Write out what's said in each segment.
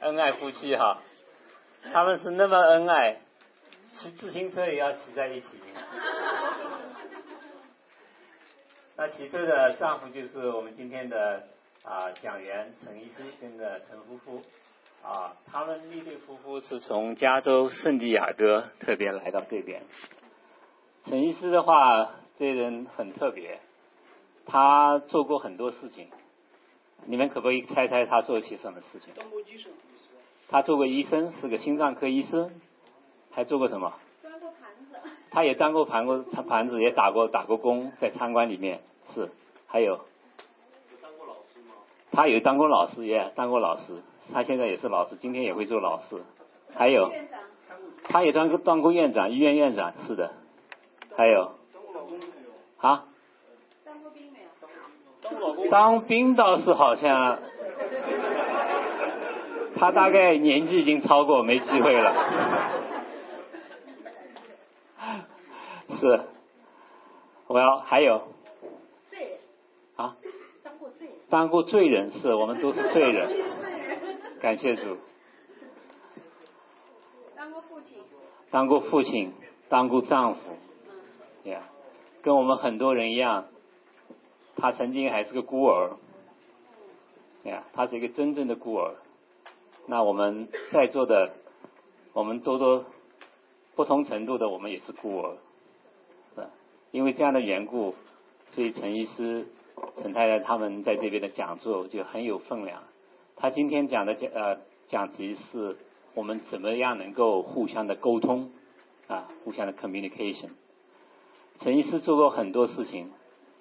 恩爱夫妻哈，他们是那么恩爱，骑自行车也要骑在一起。那骑车的丈夫就是我们今天的啊讲员陈医师跟的陈夫妇啊，他们一对夫妇是从加州圣地亚哥特别来到这边。陈医师的话，这人很特别，他做过很多事情。你们可不可以猜猜他做了些什么事情？当过医生。他做过医生，是个心脏科医生，还做过什么？端过盘子。他也端过盘过盘子，也打过打过工，在餐馆里面是。还有。有当过老师吗？他有当过老师，也当过老师。他现在也是老师，今天也会做老师。还有。他也当过当过院长，医院院长是的。还有。当过老公没有？啊？当兵倒是好像。他大概年纪已经超过，没机会了。是，我要还有。罪人。啊。当过罪人。当过罪人，是我们都是罪人。感谢主。当过父亲。当过父亲，当过丈夫。嗯。呀，跟我们很多人一样，他曾经还是个孤儿。呀，他是一个真正的孤儿。那我们在座的，我们多多不同程度的，我们也是孤儿，是因为这样的缘故，所以陈医师、陈太太他们在这边的讲座就很有分量。他今天讲的讲呃讲题是我们怎么样能够互相的沟通啊，互相的 communication。陈医师做过很多事情，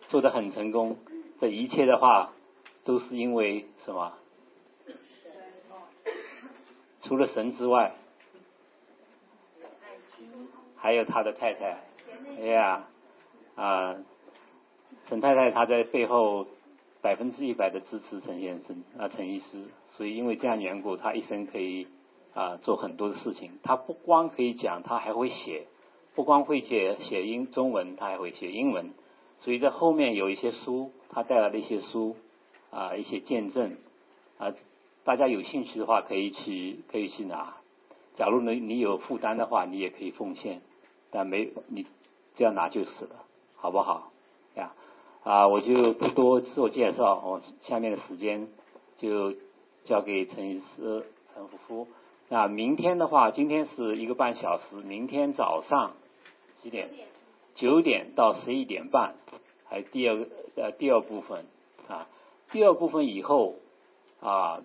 做的很成功，这一切的话都是因为什么？除了神之外，还有他的太太。哎呀，啊，陈太太她在背后百分之一百的支持陈先生啊，陈医师。所以因为这样缘故，他一生可以啊做很多的事情。他不光可以讲，他还会写，不光会写写英中文，他还会写英文。所以在后面有一些书，他带来的一些书啊，一些见证啊。大家有兴趣的话，可以去可以去拿。假如你你有负担的话，你也可以奉献。但没你这样拿就是了，好不好？呀啊，我就不多做介绍，我下面的时间就交给陈医师、陈夫妇。那明天的话，今天是一个半小时，明天早上几点？九点到十一点半，还有第二呃第二部分啊，第二部分以后啊。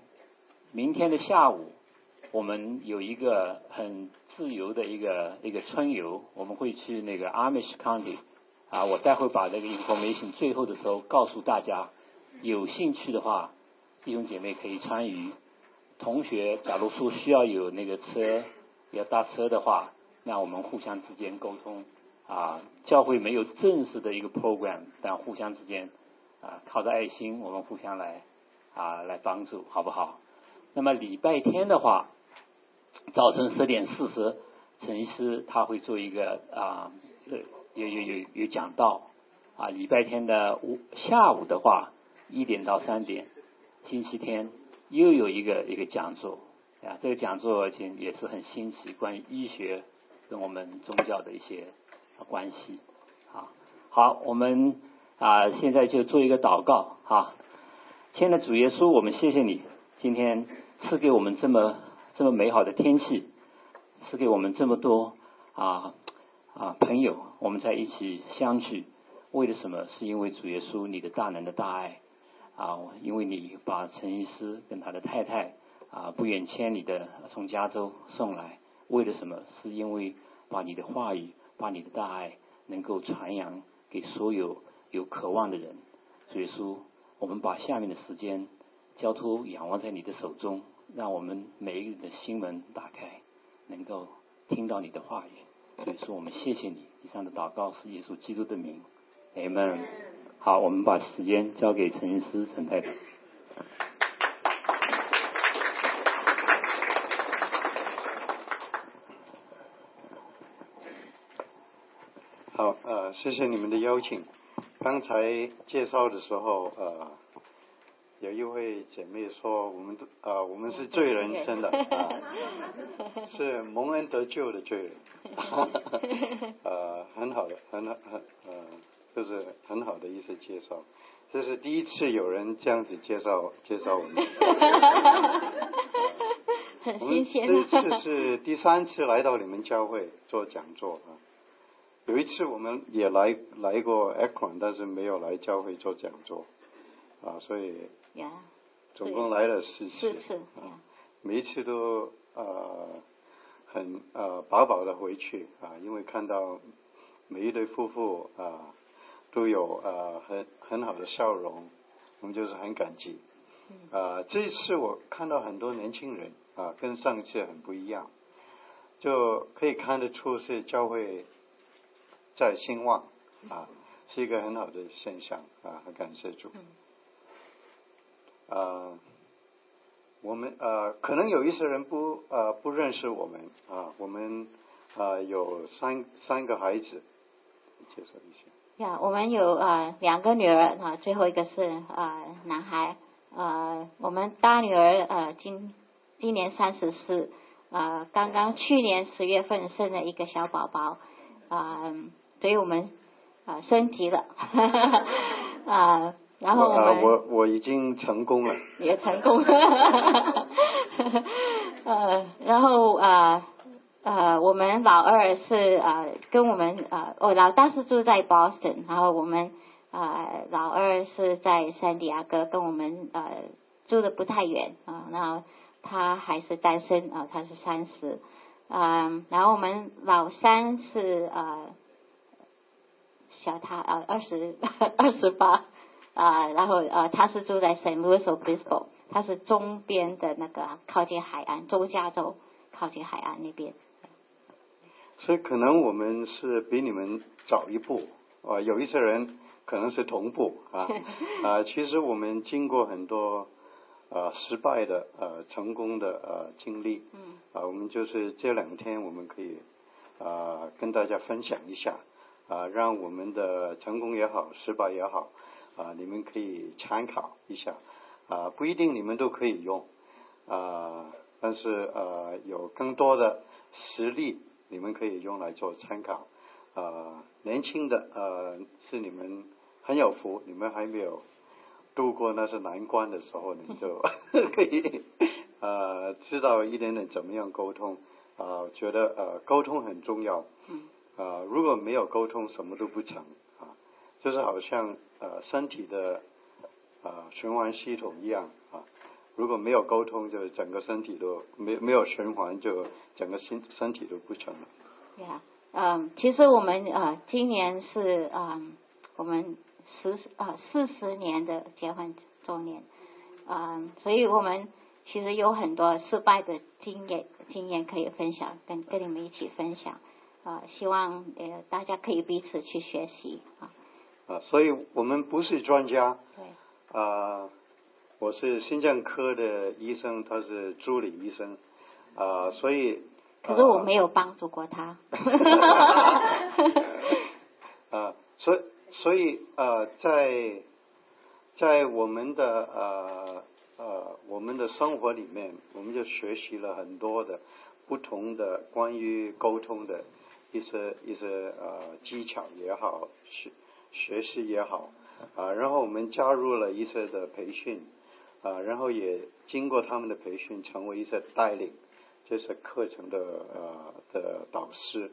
明天的下午，我们有一个很自由的一个一个春游，我们会去那个 Amish County 啊，我待会把这个 information 最后的时候告诉大家，有兴趣的话，弟兄姐妹可以参与。同学，假如说需要有那个车要搭车的话，那我们互相之间沟通啊。教会没有正式的一个 program，但互相之间啊靠着爱心，我们互相来啊来帮助，好不好？那么礼拜天的话，早晨十点四十，陈医师他会做一个啊，有有有有讲道啊。礼拜天的午下午的话，一点到三点，星期天又有一个一个讲座啊。这个讲座也也是很新奇，关于医学跟我们宗教的一些关系啊。好，我们啊现在就做一个祷告哈。亲爱的主耶稣，我们谢谢你今天。赐给我们这么这么美好的天气，赐给我们这么多啊啊朋友，我们在一起相聚，为了什么？是因为主耶稣你的大能的大爱啊！因为你把陈医师跟他的太太啊不远千里的从加州送来，为了什么？是因为把你的话语，把你的大爱能够传扬给所有有渴望的人。所以说，我们把下面的时间交托仰望在你的手中。让我们每一个人的心门打开，能够听到你的话语。所以说，我们谢谢你。以上的祷告是耶稣基督的名，Amen。好，我们把时间交给陈律师、陈太太。呃，谢谢你们的邀请。刚才介绍的时候，呃，有有一位姐妹说，我们都啊，我们是罪人，真的 啊，是蒙恩得救的罪人，呃，很好的，很好，很呃，就是很好的一次介绍。这是第一次有人这样子介绍介绍我们。很 我们新鲜。这次是第三次来到你们教会做讲座啊。有一次我们也来来过 Akron，但是没有来教会做讲座啊，所以呀，总共来了四次。四次啊，每一次都呃很呃饱饱的回去啊，因为看到每一对夫妇啊都有呃很很好的笑容，我们就是很感激。啊，这一次我看到很多年轻人啊，跟上一次很不一样，就可以看得出是教会在兴旺啊，是一个很好的现象啊，很感谢主。啊，我们呃，可能有一些人不呃不认识我们啊，我们啊有三三个孩子，介绍一下。呀，我们有呃两个女儿啊，最后一个是呃男孩，呃，我们大女儿呃今今年三十四，呃，刚刚去年十月份生了一个小宝宝，啊、所以我们啊、呃升级了，啊、然后我我。我我已经成功了。也成功。呃，然后呃呃，我们老二是呃跟我们呃，我老大是住在 Boston，然后我们呃老二是在圣地亚哥，跟我们呃住的不太远啊、然后他还是单身啊、他是三十，嗯，然后我们老三是呃小他啊二十二十八。啊，然后呃，他是住在 Saint Louis Obispo，他是中边的那个靠近海岸，中加州靠近海岸那边。所以可能我们是比你们早一步啊，有一些人可能是同步啊啊，其实我们经过很多呃失败的呃成功的呃经历，嗯啊，我们就是这两天我们可以啊跟大家分享一下啊，让我们的成功也好，失败也好啊，你们可以参考一下啊，不一定你们都可以用啊，但是呃有更多的实例你们可以用来做参考啊，年轻的呃是你们很有福，你们还没有度过那些难关的时候，你们就 可以呃知道一点点怎么样沟通啊、觉得呃沟通很重要嗯啊、如果没有沟通，什么都不成啊，就是好像呃身体的啊、循环系统一样啊，如果没有沟通，就整个身体都没没有循环，就整个身身体都不成了。呀，嗯，其实我们呃今年是嗯我们十啊四十年的结婚周年，嗯，所以我们其实有很多失败的经验经验可以分享，跟跟你们一起分享。啊、希望呃大家可以彼此去学习啊，啊，所以我们不是专家对，啊，我是心脏科的医生，他是助理医生啊，所以可是我没有帮助过他。啊，所以所以呃，在在我们的呃呃我们的生活里面，我们就学习了很多的不同的关于沟通的一些一些呃技巧也好，学学习也好啊，然后我们加入了一些的培训啊，然后也经过他们的培训，成为一些带领这些课程的呃的导师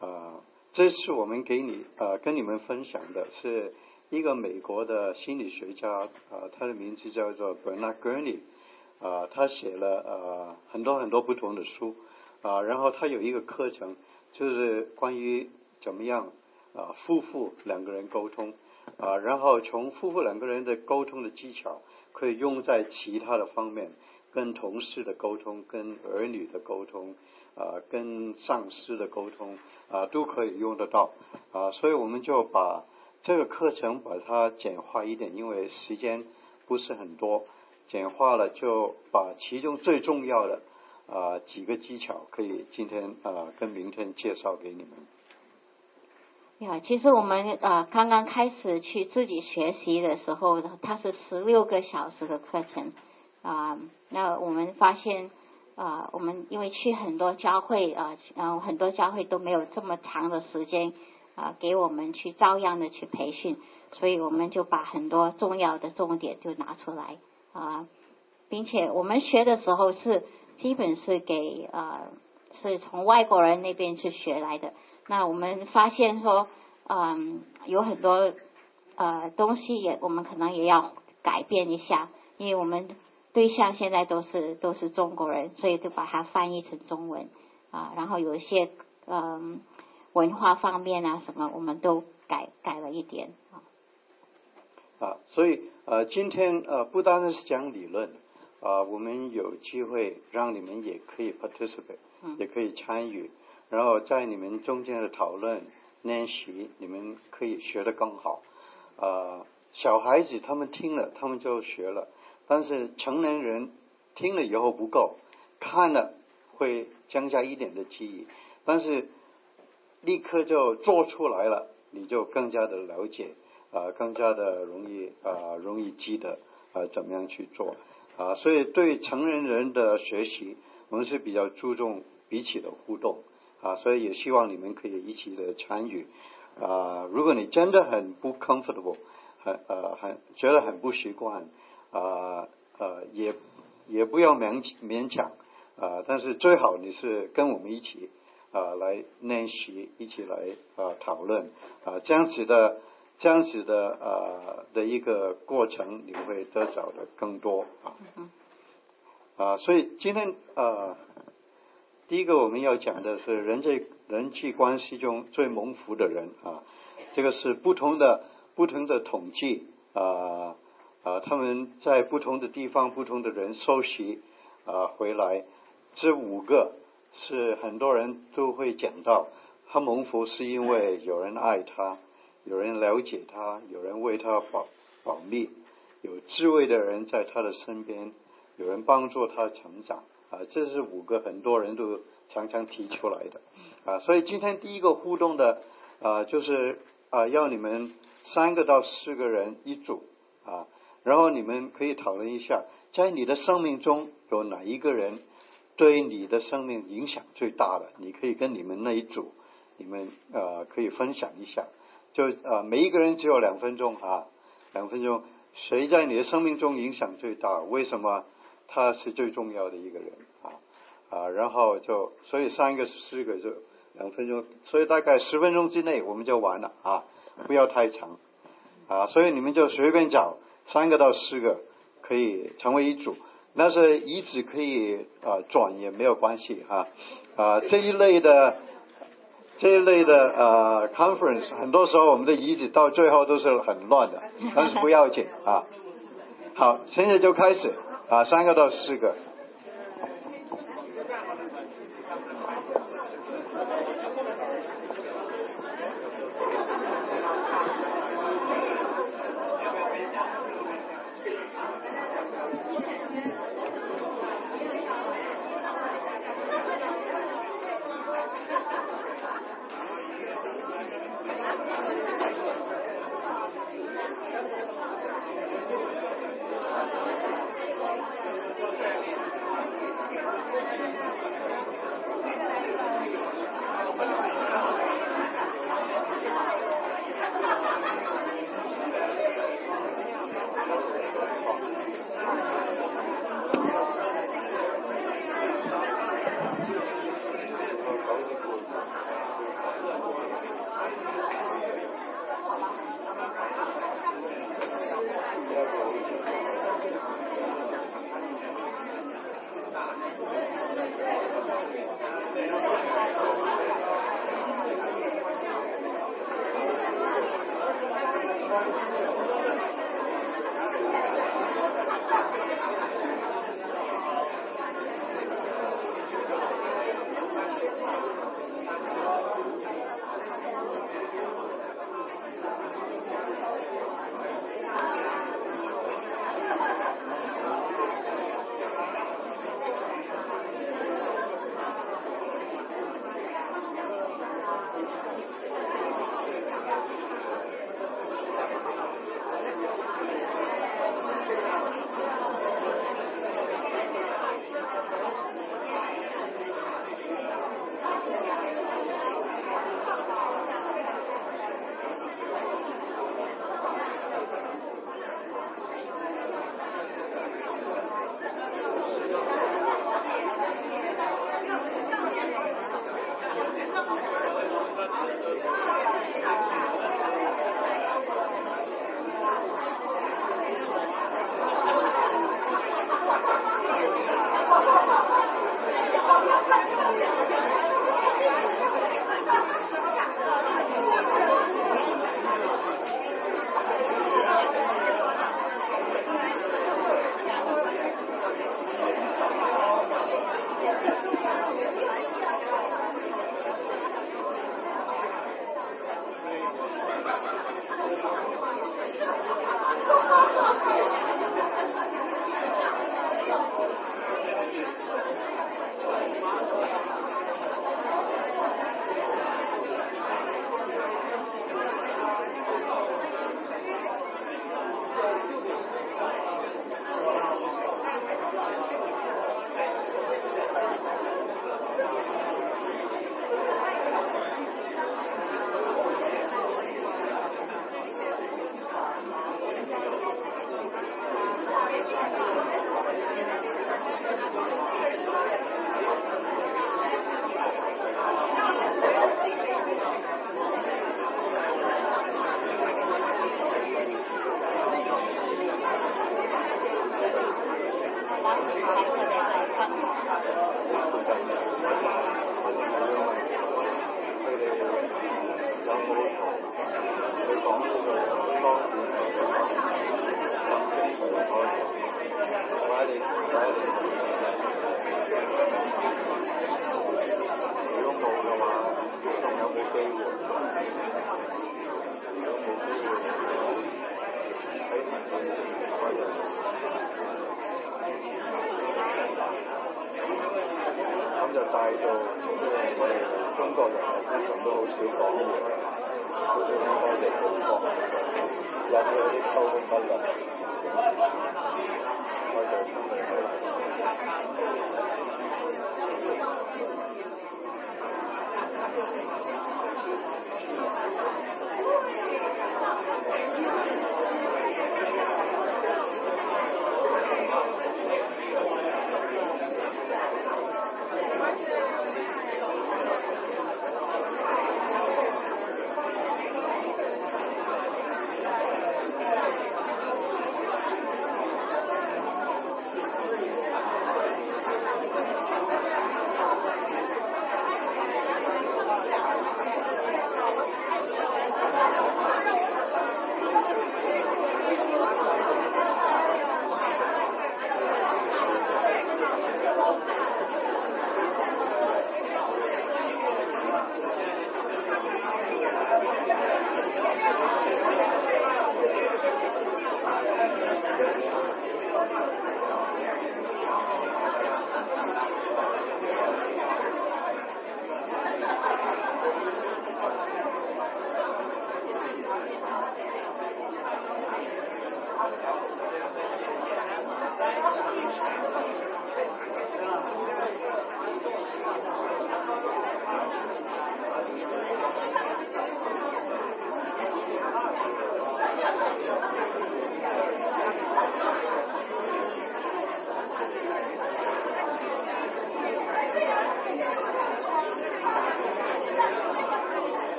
啊。这次我们给你呃跟你们分享的是一个美国的心理学家啊、他的名字叫做 Bernard Gurney 啊、他写了呃很多很多不同的书啊、然后他有一个课程就是关于怎么样啊、夫妇两个人沟通啊、然后从夫妇两个人的沟通的技巧可以用在其他的方面，跟同事的沟通，跟儿女的沟通。啊，跟上司的沟通啊，都可以用得到啊，所以我们就把这个课程把它简化一点，因为时间不是很多，简化了就把其中最重要的啊几个技巧可以今天啊跟明天介绍给你们。呀，其实我们呃刚刚开始去自己学习的时候，它是十六个小时的课程啊、那我们发现啊、我们因为去很多教会啊，然、后很多教会都没有这么长的时间啊、给我们去照样的去培训，所以我们就把很多重要的重点就拿出来啊、并且我们学的时候是基本是给呃是从外国人那边去学来的。那我们发现说，嗯，有很多呃东西也我们可能也要改变一下，因为我们对象现在都是都是中国人，所以就把它翻译成中文啊，然后有一些嗯文化方面啊什么，我们都改改了一点啊。啊，所以呃，今天呃，不单单是讲理论，啊，我们有机会让你们也可以 participate，嗯也可以参与，然后在你们中间的讨论练习，你们可以学得更好。啊，小孩子他们听了，他们就学了，但是成年人听了以后不够，看了会增加一点的记忆，但是立刻就做出来了，你就更加的了解。啊，更加的容易啊，容易记得啊，怎么样去做啊？所以对成人人的学习，我们是比较注重彼此的互动啊，所以也希望你们可以一起的参与啊。如果你真的很不 comfortable，很呃很觉得很不习惯啊呃也也不要勉勉强啊，但是最好你是跟我们一起啊来练习，一起来啊讨论啊，这样子的。这样子的呃的一个过程，你会得着的更多啊。啊，所以今天呃，第一个我们要讲的是人际人际关系中最蒙福的人啊，这个是不同的不同的统计啊啊，他们在不同的地方不同的人收集啊回来，这五个是很多人都会讲到，他蒙福是因为有人爱他。有人了解他，有人为他保保密，有智慧的人在他的身边，有人帮助他成长啊，这是五个很多人都常常提出来的啊。所以今天第一个互动的啊，就是啊，要你们三个到四个人一组啊，然后你们可以讨论一下，在你的生命中有哪一个人对你的生命影响最大的，你可以跟你们那一组，你们呃可以分享一下。就呃，每一个人只有两分钟啊，两分钟。谁在你的生命中影响最大？为什么他是最重要的一个人啊？啊，然后就所以三个四个就两分钟，所以大概十分钟之内我们就完了啊，不要太长啊。所以你们就随便找三个到四个，可以成为一组。那是椅子可以啊转也没有关系哈啊这一类的。这一类的呃 conference，很多时候我们的椅子到最后都是很乱的，但是不要紧啊。好，现在就开始啊，三个到四个。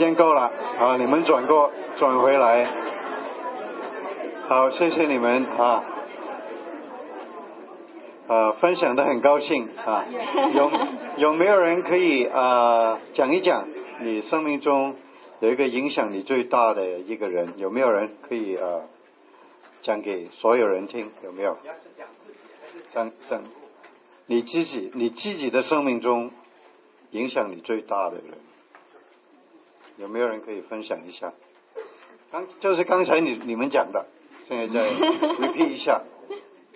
间够了，好，你们转过转回来，好，谢谢你们啊，呃，分享的很高兴啊，有有没有人可以啊讲一讲你生命中有一个影响你最大的一个人？有没有人可以呃讲给所有人听？有没有？讲讲你自己你自己的生命中影响你最大的人。有没有人可以分享一下？刚就是刚才你你们讲的，现在再 repeat 一下，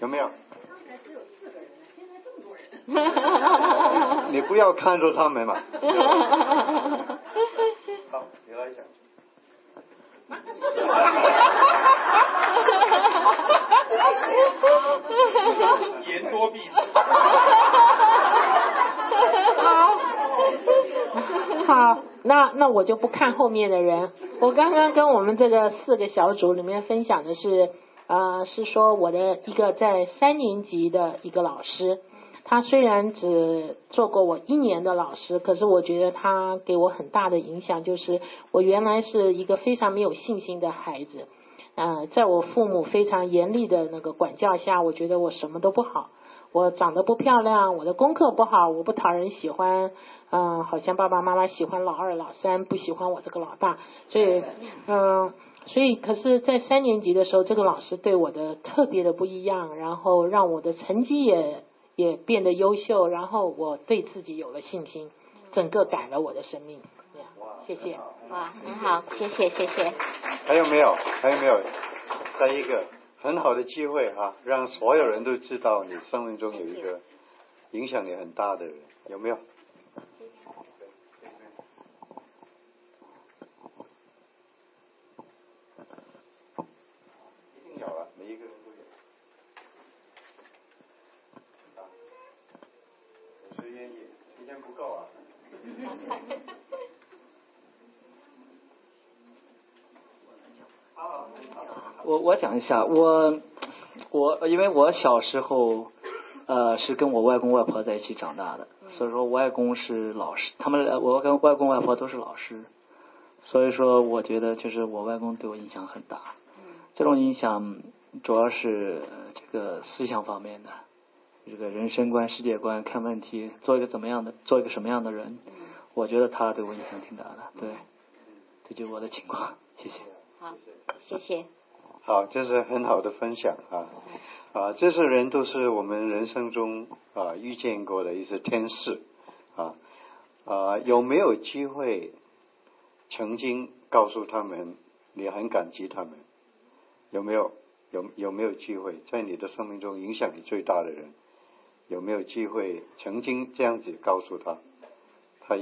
有没有？你不要看着他们嘛。好，你来讲。言多必失。好，那那我就不看后面的人。我刚刚跟我们这个四个小组里面分享的是，呃，是说我的一个在三年级的一个老师，他虽然只做过我一年的老师，可是我觉得他给我很大的影响，就是我原来是一个非常没有信心的孩子，呃，在我父母非常严厉的那个管教下，我觉得我什么都不好。我长得不漂亮，我的功课不好，我不讨人喜欢，嗯，好像爸爸妈妈喜欢老二、老三，不喜欢我这个老大，所以，嗯，所以，可是，在三年级的时候，这个老师对我的特别的不一样，然后让我的成绩也也变得优秀，然后我对自己有了信心，整个改了我的生命。谢谢。哇，很好，谢谢，谢谢。还有没有？还有没有？再一个。很好的机会啊，让所有人都知道你生命中有一个影响你很大的人，有没有？钱不够啊。我我讲一下，我我因为我小时候呃是跟我外公外婆在一起长大的，所以说我外公是老师，他们我跟外公外婆都是老师，所以说我觉得就是我外公对我影响很大。这种影响主要是这个思想方面的，这个人生观、世界观、看问题，做一个怎么样的，做一个什么样的人，我觉得他对我影响挺大的。对，这就是我的情况，谢谢。好，谢谢。好，这是很好的分享啊啊！这些人都是我们人生中啊遇见过的一些天使啊啊！有没有机会曾经告诉他们你很感激他们？有没有有有没有机会在你的生命中影响你最大的人？有没有机会曾经这样子告诉他？他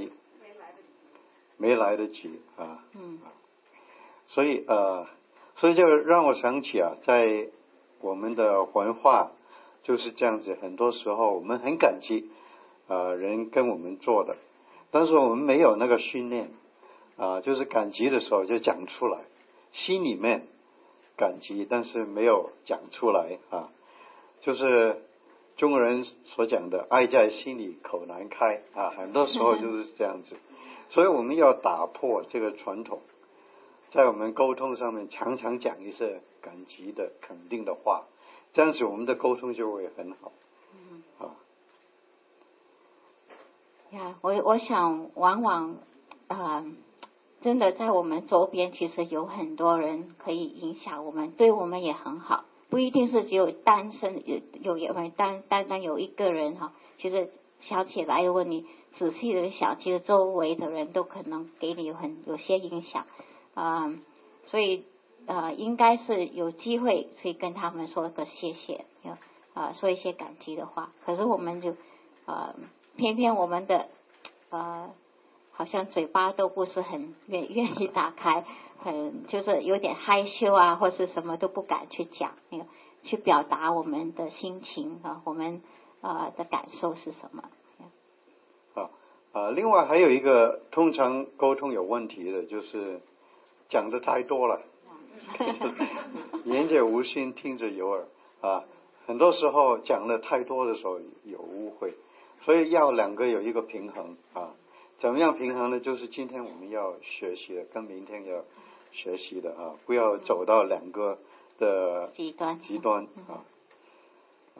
没来得及啊。嗯。所以呃。所以就让我想起啊，在我们的文化就是这样子，很多时候我们很感激啊人跟我们做的，但是我们没有那个训练啊，就是感激的时候就讲出来，心里面感激，但是没有讲出来啊，就是中国人所讲的“爱在心里口难开”啊，很多时候就是这样子，所以我们要打破这个传统。在我们沟通上面，常常讲一些感激的、肯定的话，这样子我们的沟通就会很好。嗯。啊。呀，我我想，往往啊，真的在我们周边，其实有很多人可以影响我们，对我们也很好。不一定是只有单身有有有单单单有一个人哈，其实想起来，如果你仔细的想，其实周围的人都可能给你有很有些影响。啊，所以呃，应该是有机会去跟他们说个谢谢，要啊，说一些感激的话。可是我们就呃，偏偏我们的呃，好像嘴巴都不是很愿愿意打开，很就是有点害羞啊，或是什么都不敢去讲，那个去表达我们的心情啊，我们啊的感受是什么？好啊，另外还有一个通常沟通有问题的就是。讲的太多了，言者无心，听者有耳啊。很多时候讲的太多的时候有误会，所以要两个有一个平衡啊。怎么样平衡呢？就是今天我们要学习的，跟明天要学习的啊，不要走到两个的极端极端啊。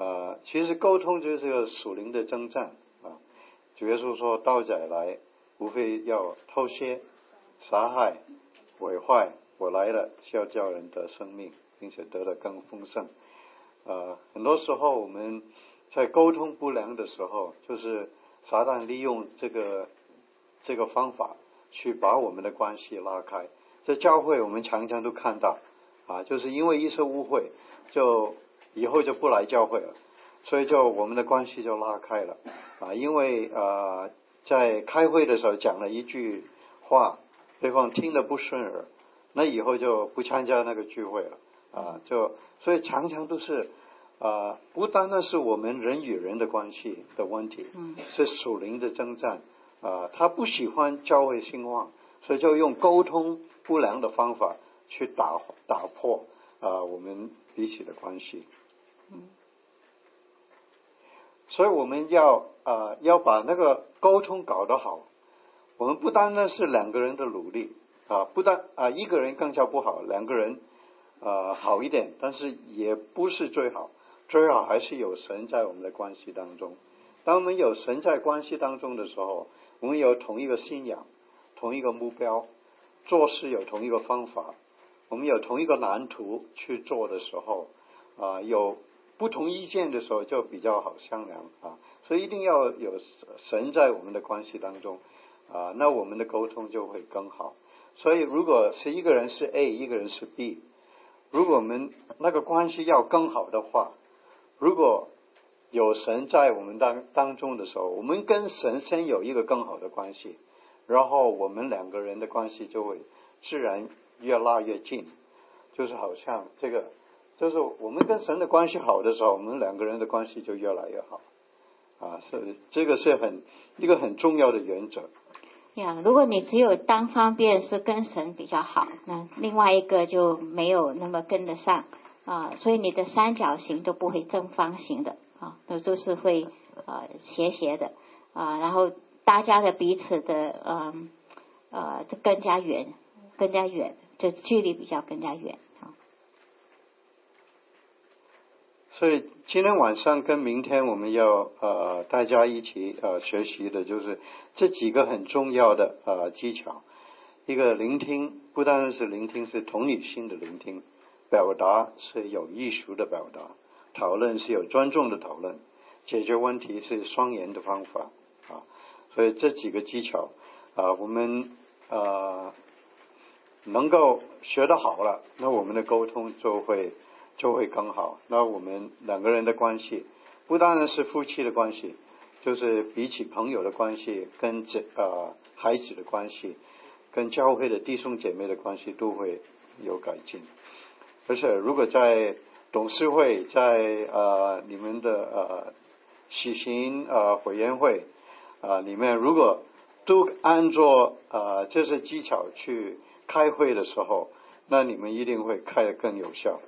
啊，其实沟通就是个属灵的征战啊。主耶稣说：“盗仔来，无非要偷窃、杀害。”毁坏，我来了是要叫人得生命，并且得的更丰盛。呃，很多时候我们在沟通不良的时候，就是撒旦利用这个这个方法去把我们的关系拉开。在教会我们常常都看到啊，就是因为一次误会，就以后就不来教会了，所以就我们的关系就拉开了啊。因为呃，在开会的时候讲了一句话。对方听得不顺耳，那以后就不参加那个聚会了啊！就所以常常都是啊，不单单是我们人与人的关系的问题，嗯，是属灵的征战啊。他不喜欢教会兴旺，所以就用沟通不良的方法去打打破啊我们彼此的关系。嗯，所以我们要啊要把那个沟通搞得好。我们不单单是两个人的努力啊，不单啊一个人更加不好，两个人啊好一点，但是也不是最好，最好还是有神在我们的关系当中。当我们有神在关系当中的时候，我们有同一个信仰、同一个目标，做事有同一个方法，我们有同一个蓝图去做的时候啊，有不同意见的时候就比较好商量啊。所以一定要有神在我们的关系当中。啊，那我们的沟通就会更好。所以，如果是一个人是 A，一个人是 B，如果我们那个关系要更好的话，如果有神在我们当当中的时候，我们跟神先有一个更好的关系，然后我们两个人的关系就会自然越拉越近。就是好像这个，就是我们跟神的关系好的时候，我们两个人的关系就越来越好。啊，是这个是很一个很重要的原则。呀，如果你只有单方面是跟神比较好，那另外一个就没有那么跟得上啊，所以你的三角形都不会正方形的啊，那都是会呃斜斜的啊，然后大家的彼此的嗯呃就更加远，更加远，就距离比较更加远啊。所以今天晚上跟明天我们要呃大家一起呃学习的就是这几个很重要的呃技巧。一个聆听不单单是聆听，是同理心的聆听；表达是有艺术的表达；讨论是有尊重的讨论；解决问题是双赢的方法啊。所以这几个技巧啊，我们呃能够学得好了，那我们的沟通就会。就会更好。那我们两个人的关系，不单单是夫妻的关系，就是比起朋友的关系，跟这呃孩子的关系，跟教会的弟兄姐妹的关系都会有改进。而且如果在董事会，在呃你们的呃喜行呃委员会啊里面，如果都按照呃这些技巧去开会的时候，那你们一定会开得更有效。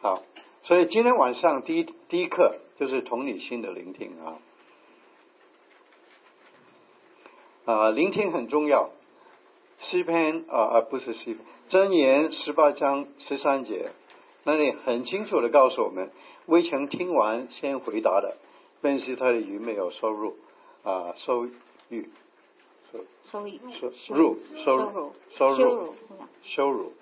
好，所以今天晚上第一第一课就是同理心的聆听啊，啊，聆听很重要。诗篇啊啊不是诗篇，箴言十八章十三节，那里很清楚的告诉我们，未曾听完先回答的，便是他的鱼没有收入啊收入。收益，收入，收入，收入，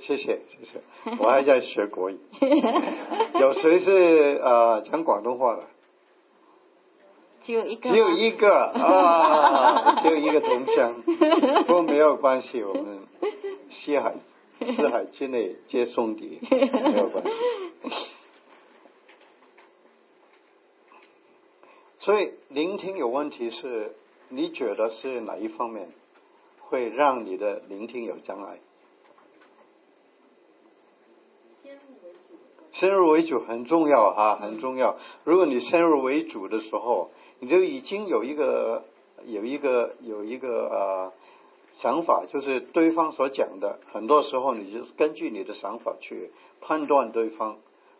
谢谢，谢谢，我还在学国语。有谁是呃讲广东话的？只有一个，只有一个啊，只有一个同乡，不过没有关系，我们西海，四海之内皆兄弟，没有关系。所以聆听有问题是。你觉得是哪一方面会让你的聆听有障碍？先入为主很重要啊，很重要。如果你先入为主的时候，你就已经有一个有一个有一个呃想法，就是对方所讲的，很多时候你就根据你的想法去判断对方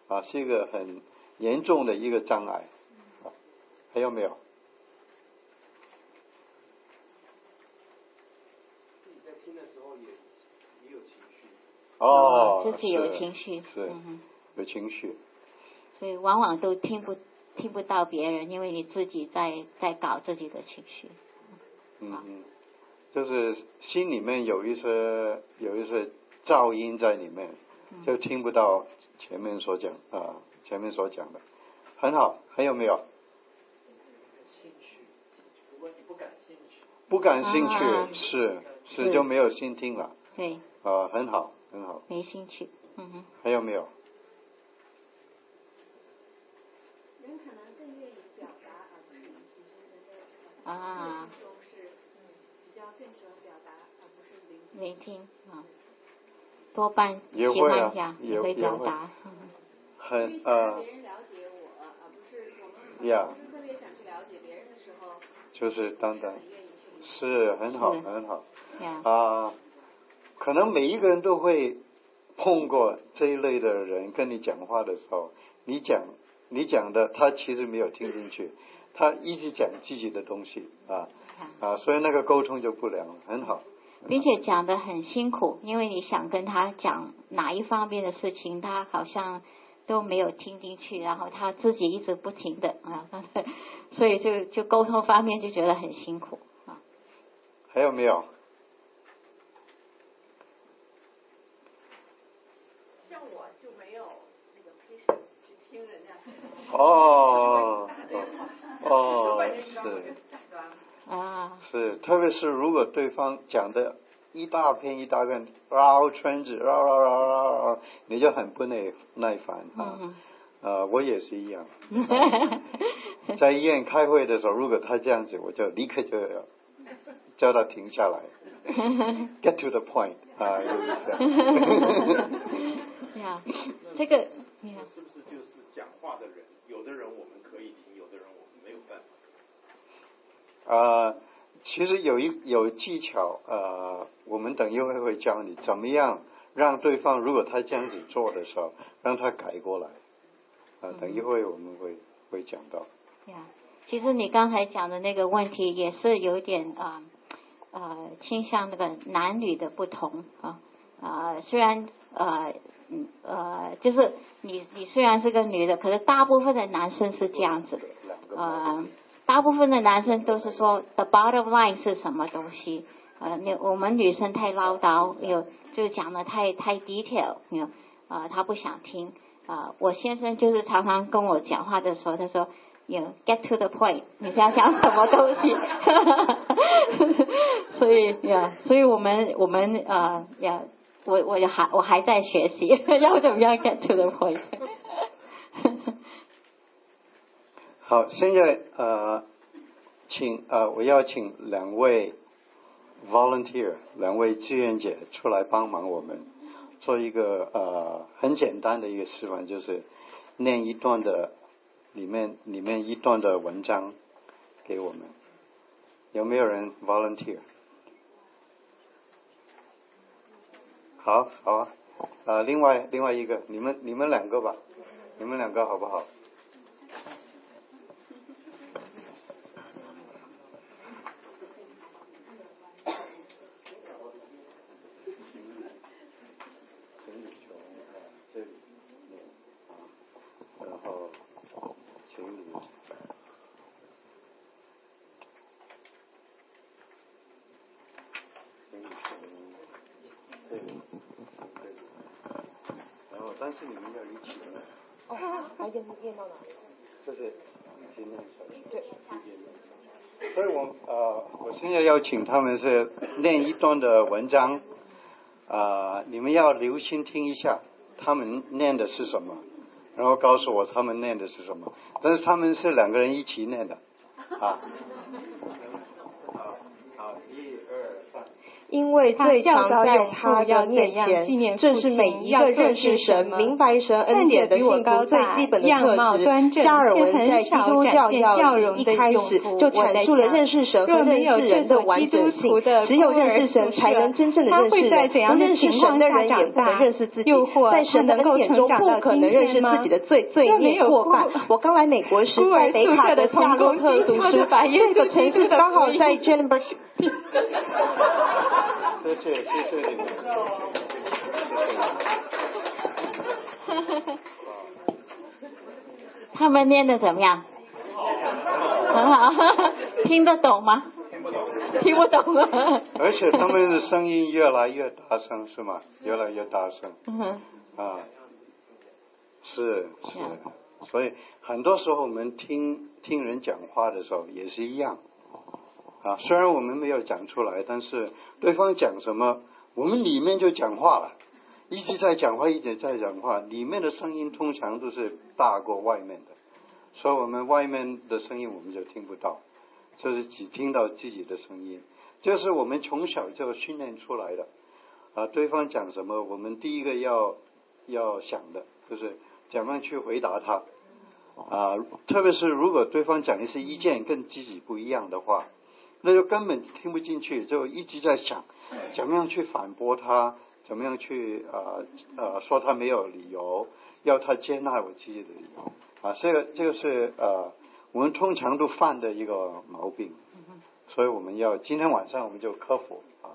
啊，是一个很严重的一个障碍。还有没有？哦，自己有情绪，是，有情绪，所以往往都听不听不到别人，因为你自己在在搞自己的情绪。嗯嗯，就是心里面有一些有一些噪音在里面，就听不到前面所讲啊，前面所讲的，很好，还有没有？兴趣，如果你不感兴趣，不感兴趣是是就没有心听了。对。啊，很好。很好，没兴趣，嗯哼。还有没有？人可能更愿意表达，而不是聆听。啊。中是比较更喜欢表达，而不是聆听。聆听啊，多半喜欢讲，也会表达。很呃。别人了解我，而不是我们不是特别想去了解别人的时候。就是。是很好，很好。啊。可能每一个人都会碰过这一类的人，跟你讲话的时候，你讲你讲的，他其实没有听进去，他一直讲自己的东西啊啊，所以那个沟通就不良，很好。并且讲的很辛苦，因为你想跟他讲哪一方面的事情，他好像都没有听进去，然后他自己一直不停的啊，所以就就沟通方面就觉得很辛苦啊。还有没有？哦，哦，是，啊，是，特别是如果对方讲的一大片一大片绕圈子，绕绕绕绕绕，你就很不耐耐烦啊。呃，我也是一样。在医院开会的时候，如果他这样子，我就立刻就要叫他停下来。Get to the point 啊，呀，这个，是不是就是讲话的人？有的人我们可以听，有的人我们没有办法。呃，其实有一有技巧，呃，我们等一会会教你怎么样让对方，如果他这样子做的时候，让他改过来。啊，等一会我们会会讲到。呀，其实你刚才讲的那个问题也是有点啊啊倾向那个男女的不同啊啊，虽然呃。嗯呃就是你你虽然是个女的，可是大部分的男生是这样子，呃，大部分的男生都是说 the bottom line 是什么东西，呃，那我们女生太唠叨，有就讲的太太 detail，有啊他不想听。啊，我先生就是常常跟我讲话的时候，他说，You get to the point，你想讲什么东西？所以呀，所以我们我们啊呀，我我还我还在学习，要怎么样 get to the point？好，现在呃，请呃，我要请两位 volunteer，两位志愿者出来帮忙我们。做一个呃很简单的一个示范，就是念一段的里面里面一段的文章给我们，有没有人 volunteer？好，好啊，啊，另外另外一个，你们你们两个吧，你们两个好不好？现在要请他们是念一段的文章，啊，你们要留心听一下，他们念的是什么，然后告诉我他们念的是什么。但是他们是两个人一起念的，啊。因为最常在他的面前，这是每一个认识神、明白神恩典的信徒最基本的特质。加尔文在基督教教义一开始就阐述了认识神和认识人的完整性。只有认识神，才能真正的认识人。不认识神的人，也不能认识自己。在神的恩典中，不可能认识自己的罪罪孽过犯。我刚来美国时，在北卡的夏洛特读书，这个城市刚好在 j e n n b e r 谢谢谢谢你们。他们念的怎么样？很好，听得懂吗？听不懂。听不懂而且他们的声音越来越大声，是吗？越来越大声。嗯。啊。是是，所以很多时候我们听听人讲话的时候也是一样。啊，虽然我们没有讲出来，但是对方讲什么，我们里面就讲话了，一直在讲话，一直在讲话，里面的声音通常都是大过外面的，所以我们外面的声音我们就听不到，就是只听到自己的声音，这是我们从小就训练出来的。啊，对方讲什么，我们第一个要要想的就是怎么样去回答他。啊，特别是如果对方讲的是意见跟自己不一样的话。那就根本听不进去，就一直在想怎么样去反驳他，怎么样去呃呃说他没有理由，要他接纳我自己的理由啊，这个这个是呃我们通常都犯的一个毛病，所以我们要今天晚上我们就克服啊。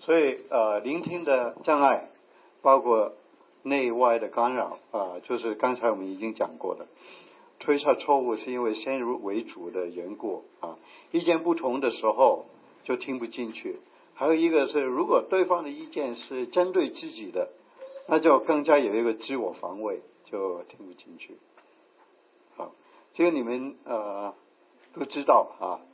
所以呃聆听的障碍包括内外的干扰啊，就是刚才我们已经讲过的。推测错误是因为先入为主的缘故啊，意见不同的时候就听不进去。还有一个是，如果对方的意见是针对自己的，那就更加有一个自我防卫，就听不进去。好，这个你们呃都知道啊。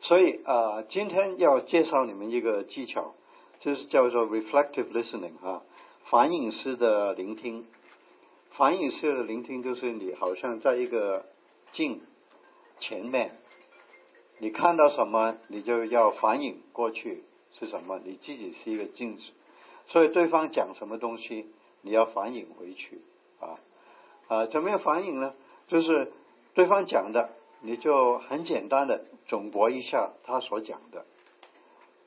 所以啊，今天要介绍你们一个技巧，就是叫做 reflective listening 啊，反应式的聆听。反应式的聆听就是你好像在一个镜前面，你看到什么，你就要反应过去是什么，你自己是一个镜子，所以对方讲什么东西，你要反应回去啊啊，怎么样反应呢？就是对方讲的你就很简单的总结一下他所讲的，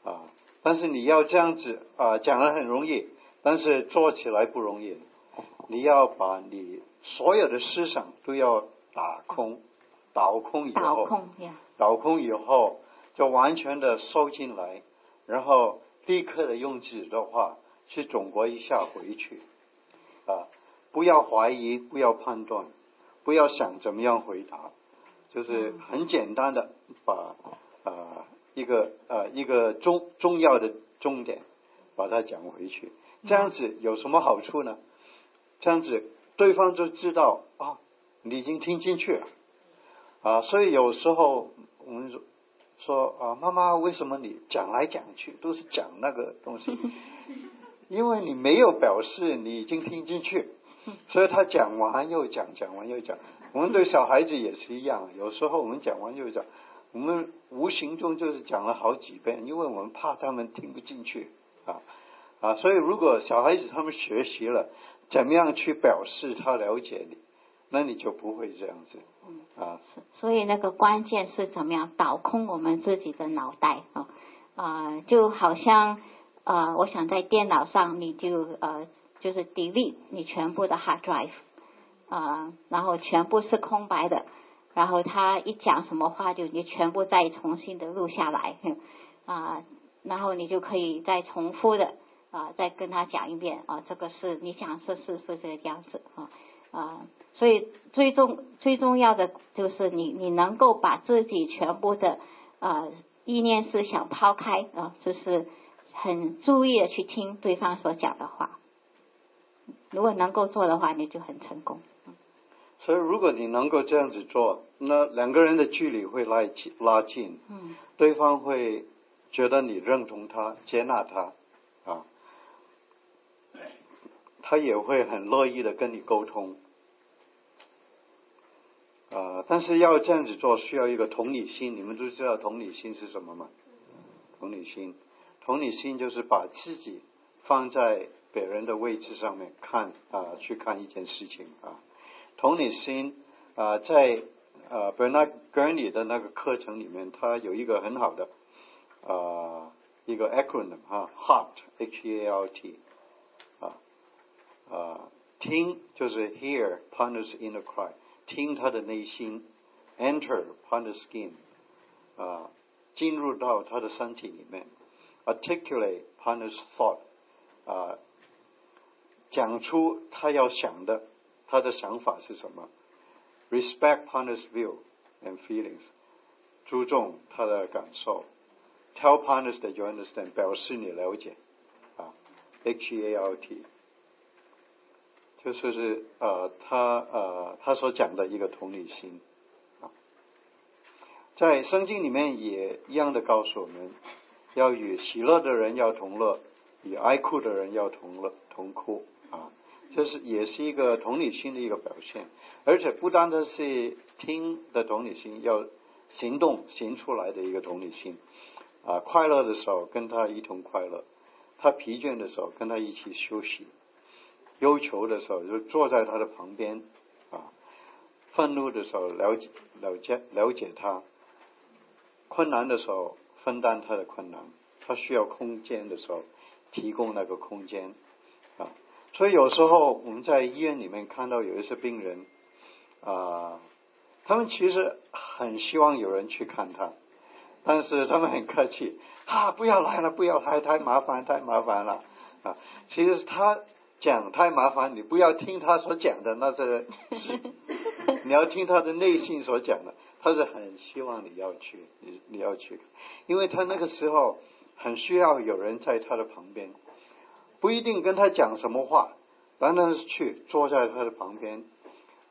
啊，但是你要这样子啊，讲的很容易，但是做起来不容易。你要把你所有的思想都要打空，倒空以后，倒空倒空以后就完全的收进来，然后立刻的用纸的话去总结一下回去，啊，不要怀疑，不要判断，不要想怎么样回答，就是很简单的把啊一个呃一个重重要的重点把它讲回去，这样子有什么好处呢？这样子，对方就知道啊，你已经听进去了啊。所以有时候我们说说啊，妈妈，为什么你讲来讲去都是讲那个东西？因为你没有表示你已经听进去，所以他讲完又讲，讲完又讲。我们对小孩子也是一样，有时候我们讲完又讲，我们无形中就是讲了好几遍，因为我们怕他们听不进去啊啊。所以如果小孩子他们学习了。怎么样去表示他了解你？那你就不会这样子。啊，所以那个关键是怎么样倒空我们自己的脑袋啊啊，就好像呃，我想在电脑上你就呃就是 delete 你全部的 hard drive 啊，然后全部是空白的，然后他一讲什么话就你全部再重新的录下来啊，然后你就可以再重复的。啊，再跟他讲一遍啊，这个是你讲是是是这个样子啊啊，所以最重最重要的就是你你能够把自己全部的啊意念思想抛开啊，就是很注意的去听对方所讲的话。如果能够做的话，你就很成功。所以，如果你能够这样子做，那两个人的距离会拉近，拉近。嗯。对方会觉得你认同他，接纳他啊。他也会很乐意的跟你沟通，啊，但是要这样子做需要一个同理心。你们都知道同理心是什么吗？同理心，同理心就是把自己放在别人的位置上面看啊，去看一件事情啊。同理心啊，在啊 Bernard Gurney 的那个课程里面，他有一个很好的啊一个 acronym 啊，HEART H E A R T。啊，听就是 hear partner's inner cry，听他的内心，enter partner's skin，啊，进入到他的身体里面，articulate partner's thought，啊，讲出他要想的，他的想法是什么，respect partner's view and feelings，注重他的感受，tell partners that you understand，表示你了解，啊，H E A R T。 就是是呃，他呃，他所讲的一个同理心。啊，在圣经里面也一样的告诉我们，要与喜乐的人要同乐，与哀哭的人要同乐同哭。啊，这是也是一个同理心的一个表现，而且不单单是听的同理心，要行动行出来的一个同理心。啊，快乐的时候跟他一同快乐，他疲倦的时候跟他一起休息。忧愁的时候就坐在他的旁边，啊，愤怒的时候了解了解了解他，困难的时候分担他的困难，他需要空间的时候提供那个空间，啊，所以有时候我们在医院里面看到有一些病人，啊，他们其实很希望有人去看他，但是他们很客气，啊，不要来了，不要来，太麻烦，太麻烦了，啊，其实他。讲太麻烦，你不要听他所讲的，那是 你要听他的内心所讲的。他是很希望你要去，你你要去，因为他那个时候很需要有人在他的旁边，不一定跟他讲什么话，单单是去坐在他的旁边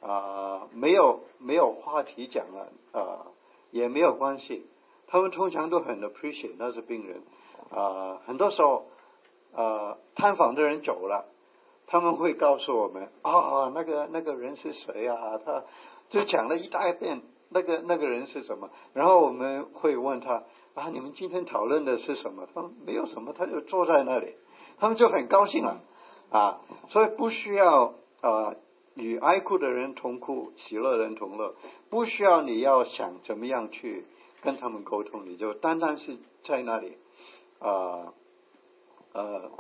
啊，没有没有话题讲了啊，也没有关系。他们通常都很 appreciate 那是病人啊，很多时候啊，探访的人走了。他们会告诉我们啊，那个那个人是谁啊？他就讲了一大遍，那个那个人是什么？然后我们会问他啊，你们今天讨论的是什么？他们没有什么，他就坐在那里，他们就很高兴了啊。所以不需要啊与爱哭的人同哭，喜乐人同乐，不需要你要想怎么样去跟他们沟通，你就单单是在那里，啊，呃，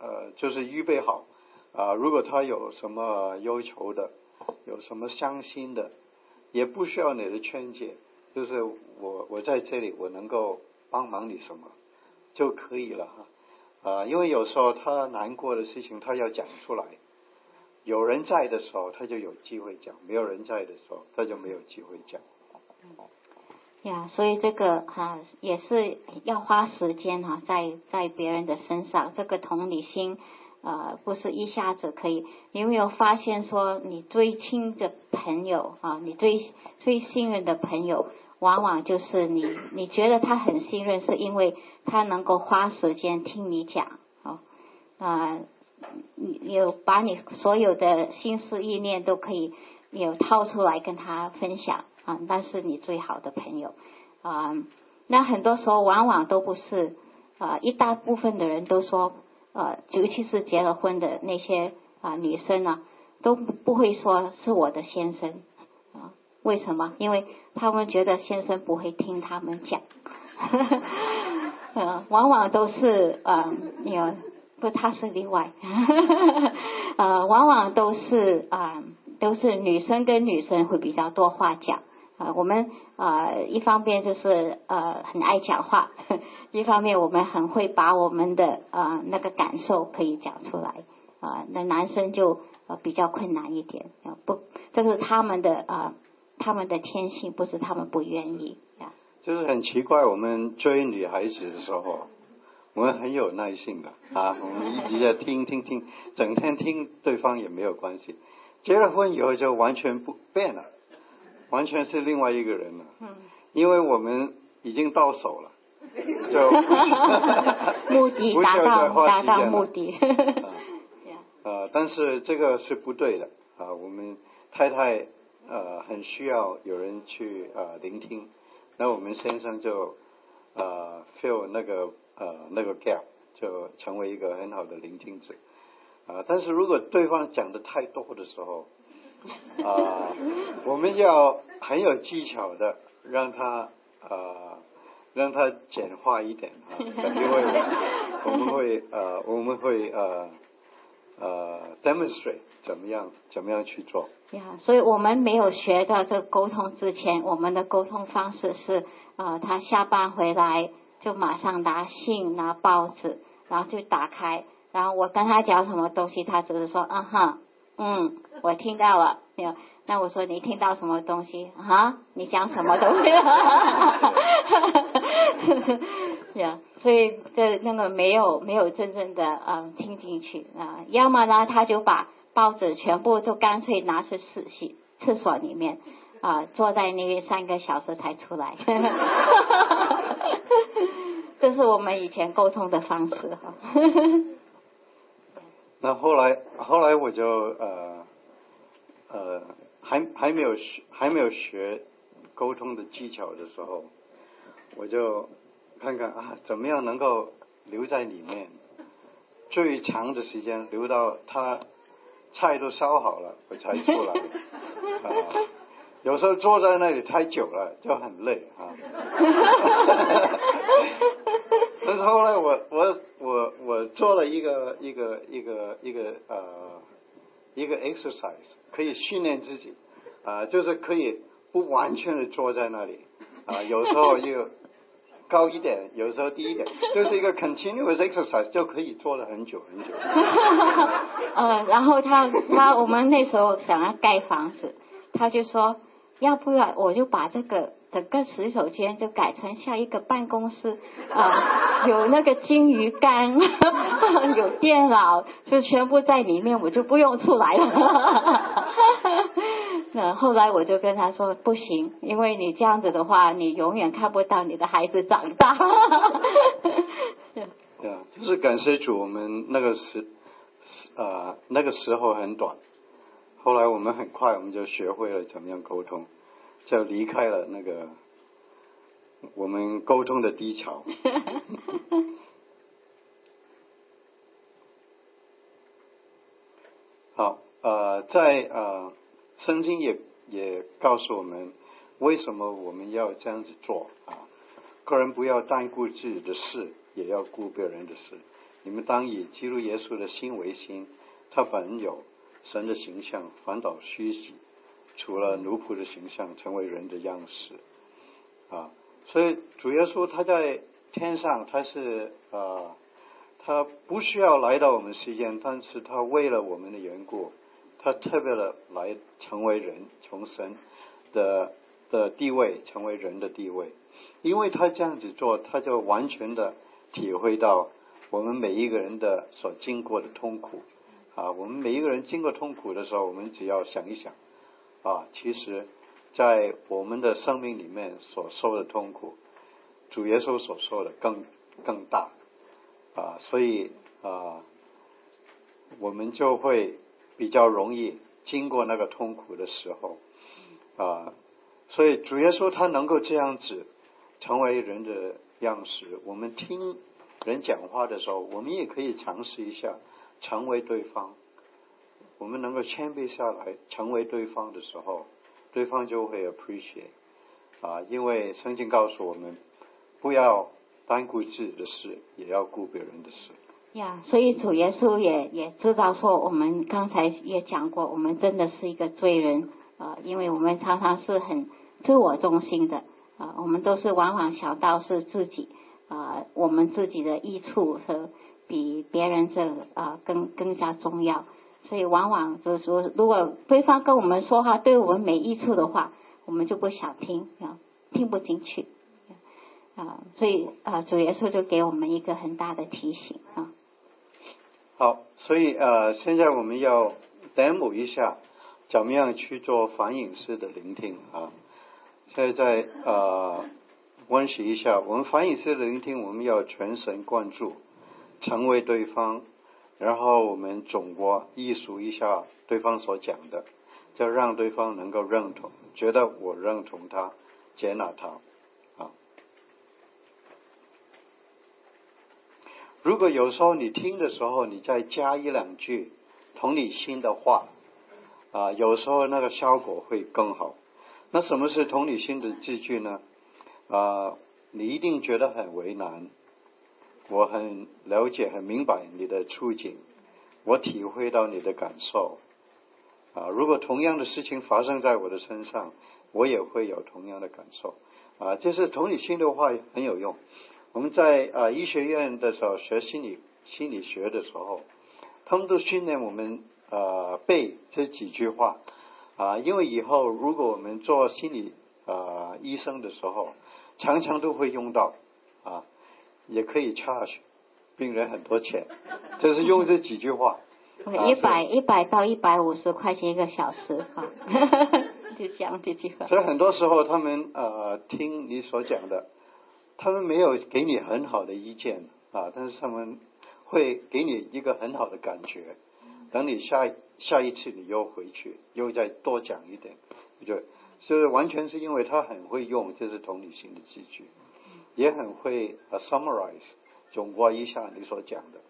呃，就是预备好啊，如果他有什么要求的，有什么伤心的，也不需要你的劝解，就是我我在这里，我能够帮忙你什么就可以了哈，啊，因为有时候他难过的事情，他要讲出来。有人在的时候，他就有机会讲；没有人在的时候，他就没有机会讲。呀，所以这个哈也是要花时间哈，在在别人的身上，这个同理心呃不是一下子可以。你有没有发现说，你最亲的朋友啊，你最最信任的朋友，往往就是你你觉得他很信任，是因为他能够花时间听你讲啊啊。你有把你所有的心思意念都可以有掏出来跟他分享啊，那是你最好的朋友啊。那很多时候往往都不是啊，一大部分的人都说呃，尤其是结了婚的那些啊女生呢，都不会说是我的先生啊。为什么？因为他们觉得先生不会听他们讲，嗯，往往都是啊，有。不，他是例外呵呵，呃，往往都是啊，都是女生跟女生会比较多话讲啊。我们啊，一方面就是呃很爱讲话，一方面我们很会把我们的啊那个感受可以讲出来啊。那男生就比较困难一点啊，不，这是他们的啊他们的天性，不是他们不愿意啊。就是很奇怪，我们追女孩子的时候。我们很有耐性的啊，我们一直在听听听，整天听对方也没有关系。结了婚以后就完全不变了，完全是另外一个人了。嗯。因为我们已经到手了，就目的达到达到目的。呃，但是这个是不对的啊。我们太太呃很需要有人去呃聆听，那我们先生就呃 feel 那个。呃，那个 gap 就成为一个很好的聆听者啊。但是如果对方讲的太多的时候 啊，我们要很有技巧的让他啊，让他简化一点啊，因为我们会呃，我们会呃呃 demonstrate 怎么样怎么样去做。呀，所以我们没有学到这沟通之前，我们的沟通方式是啊，他下班回来。就马上拿信拿报纸，然后就打开，然后我跟他讲什么东西，他只是说嗯哼，嗯，我听到了，有。那我说你听到什么东西啊？你讲什么东西？呀，所以这那个没有没有真正的嗯听进去啊，要么呢他就把报纸全部都干脆拿去洗洗厕所里面。啊，坐在那边三个小时才出来，这是我们以前沟通的方式哈。那后来，后来我就呃呃还还没有学还没有学沟通的技巧的时候，我就看看啊，怎么样能够留在里面最长的时间，留到他菜都烧好了我才出来 啊。有时候坐在那里太久了就很累啊。后来我我我我做了一个一个一个一个呃一个 exercise 可以训练自己啊，就是可以不完全的坐在那里啊，有时候又高一点，有时候低一点，就是一个 continuous exercise 就可以坐了很久很久。呃，然后他他我们那时候想要盖房子，他就说。要不然我就把这个整个洗手间就改成像一个办公室啊，有那个金鱼缸，有电脑，就全部在里面，我就不用出来了。那后来我就跟他说不行，因为你这样子的话，你永远看不到你的孩子长大。对啊，就是感谢主，我们那个时呃那个时候很短。后来我们很快我们就学会了怎么样沟通，就离开了那个我们沟通的低潮。好，呃，在呃，圣经也也告诉我们，为什么我们要这样子做啊？个人不要单顾自己的事，也要顾别人的事。你们当以基督耶稣的心为心，他本有神的形象，反倒虚己，除了奴仆的形象，成为人的样式啊。所以主耶稣他在天上，他是啊，他不需要来到我们世间，但是他为了我们的缘故，他特别的来成为人，从神的的地位成为人的地位，因为他这样子做，他就完全的体会到。我们每一个人的所经过的痛苦啊，我们每一个人经过痛苦的时候，我们只要想一想啊，其实，在我们的生命里面所受的痛苦，主耶稣所受的更更大啊，所以啊，我们就会比较容易经过那个痛苦的时候啊，所以主耶稣他能够这样子成为人的样式，我们听。人讲话的时候，我们也可以尝试一下成为对方。我们能够谦卑下来，成为对方的时候，对方就会 appreciate 啊，因为圣经告诉我们，不要单顾自己的事，也要顾别人的事。呀，所以主耶稣也也知道说，我们刚才也讲过，我们真的是一个罪人啊，因为我们常常是很自我中心的啊，我们都是往往想到是自己。啊，我们自己的益处和比别人这啊更更加重要，所以往往就是说，如果对方跟我们说话对我们没益处的话，我们就不想听啊，听不进去啊，所以啊，主耶稣就给我们一个很大的提醒啊。好，所以呃，现在我们要 demo 一下，怎么样去做反隐式的聆听啊？现在在呃。温习一下，我们反隐式的聆听，我们要全神贯注，成为对方，然后我们总括艺术一下对方所讲的，就让对方能够认同，觉得我认同他，接纳他啊。如果有时候你听的时候，你再加一两句同理心的话啊，有时候那个效果会更好。那什么是同理心的字句呢？啊，你一定觉得很为难。我很了解、很明白你的处境，我体会到你的感受。啊，如果同样的事情发生在我的身上，我也会有同样的感受。啊，这是同理心的话很有用。我们在啊医学院的时候学心理心理学的时候，他们都训练我们啊背这几句话。啊，因为以后如果我们做心理啊医生的时候。常常都会用到啊，也可以 charge 病人很多钱，就是用这几句话。一百一百到一百五十块钱一个小时啊，就讲这句话。所以很多时候他们呃听你所讲的，他们没有给你很好的意见啊，但是他们会给你一个很好的感觉。等你下下一次你又回去又再多讲一点，就。就是完全是因为他很会用，这是同理心的字句，也很会啊 summarize 总括一下你所讲的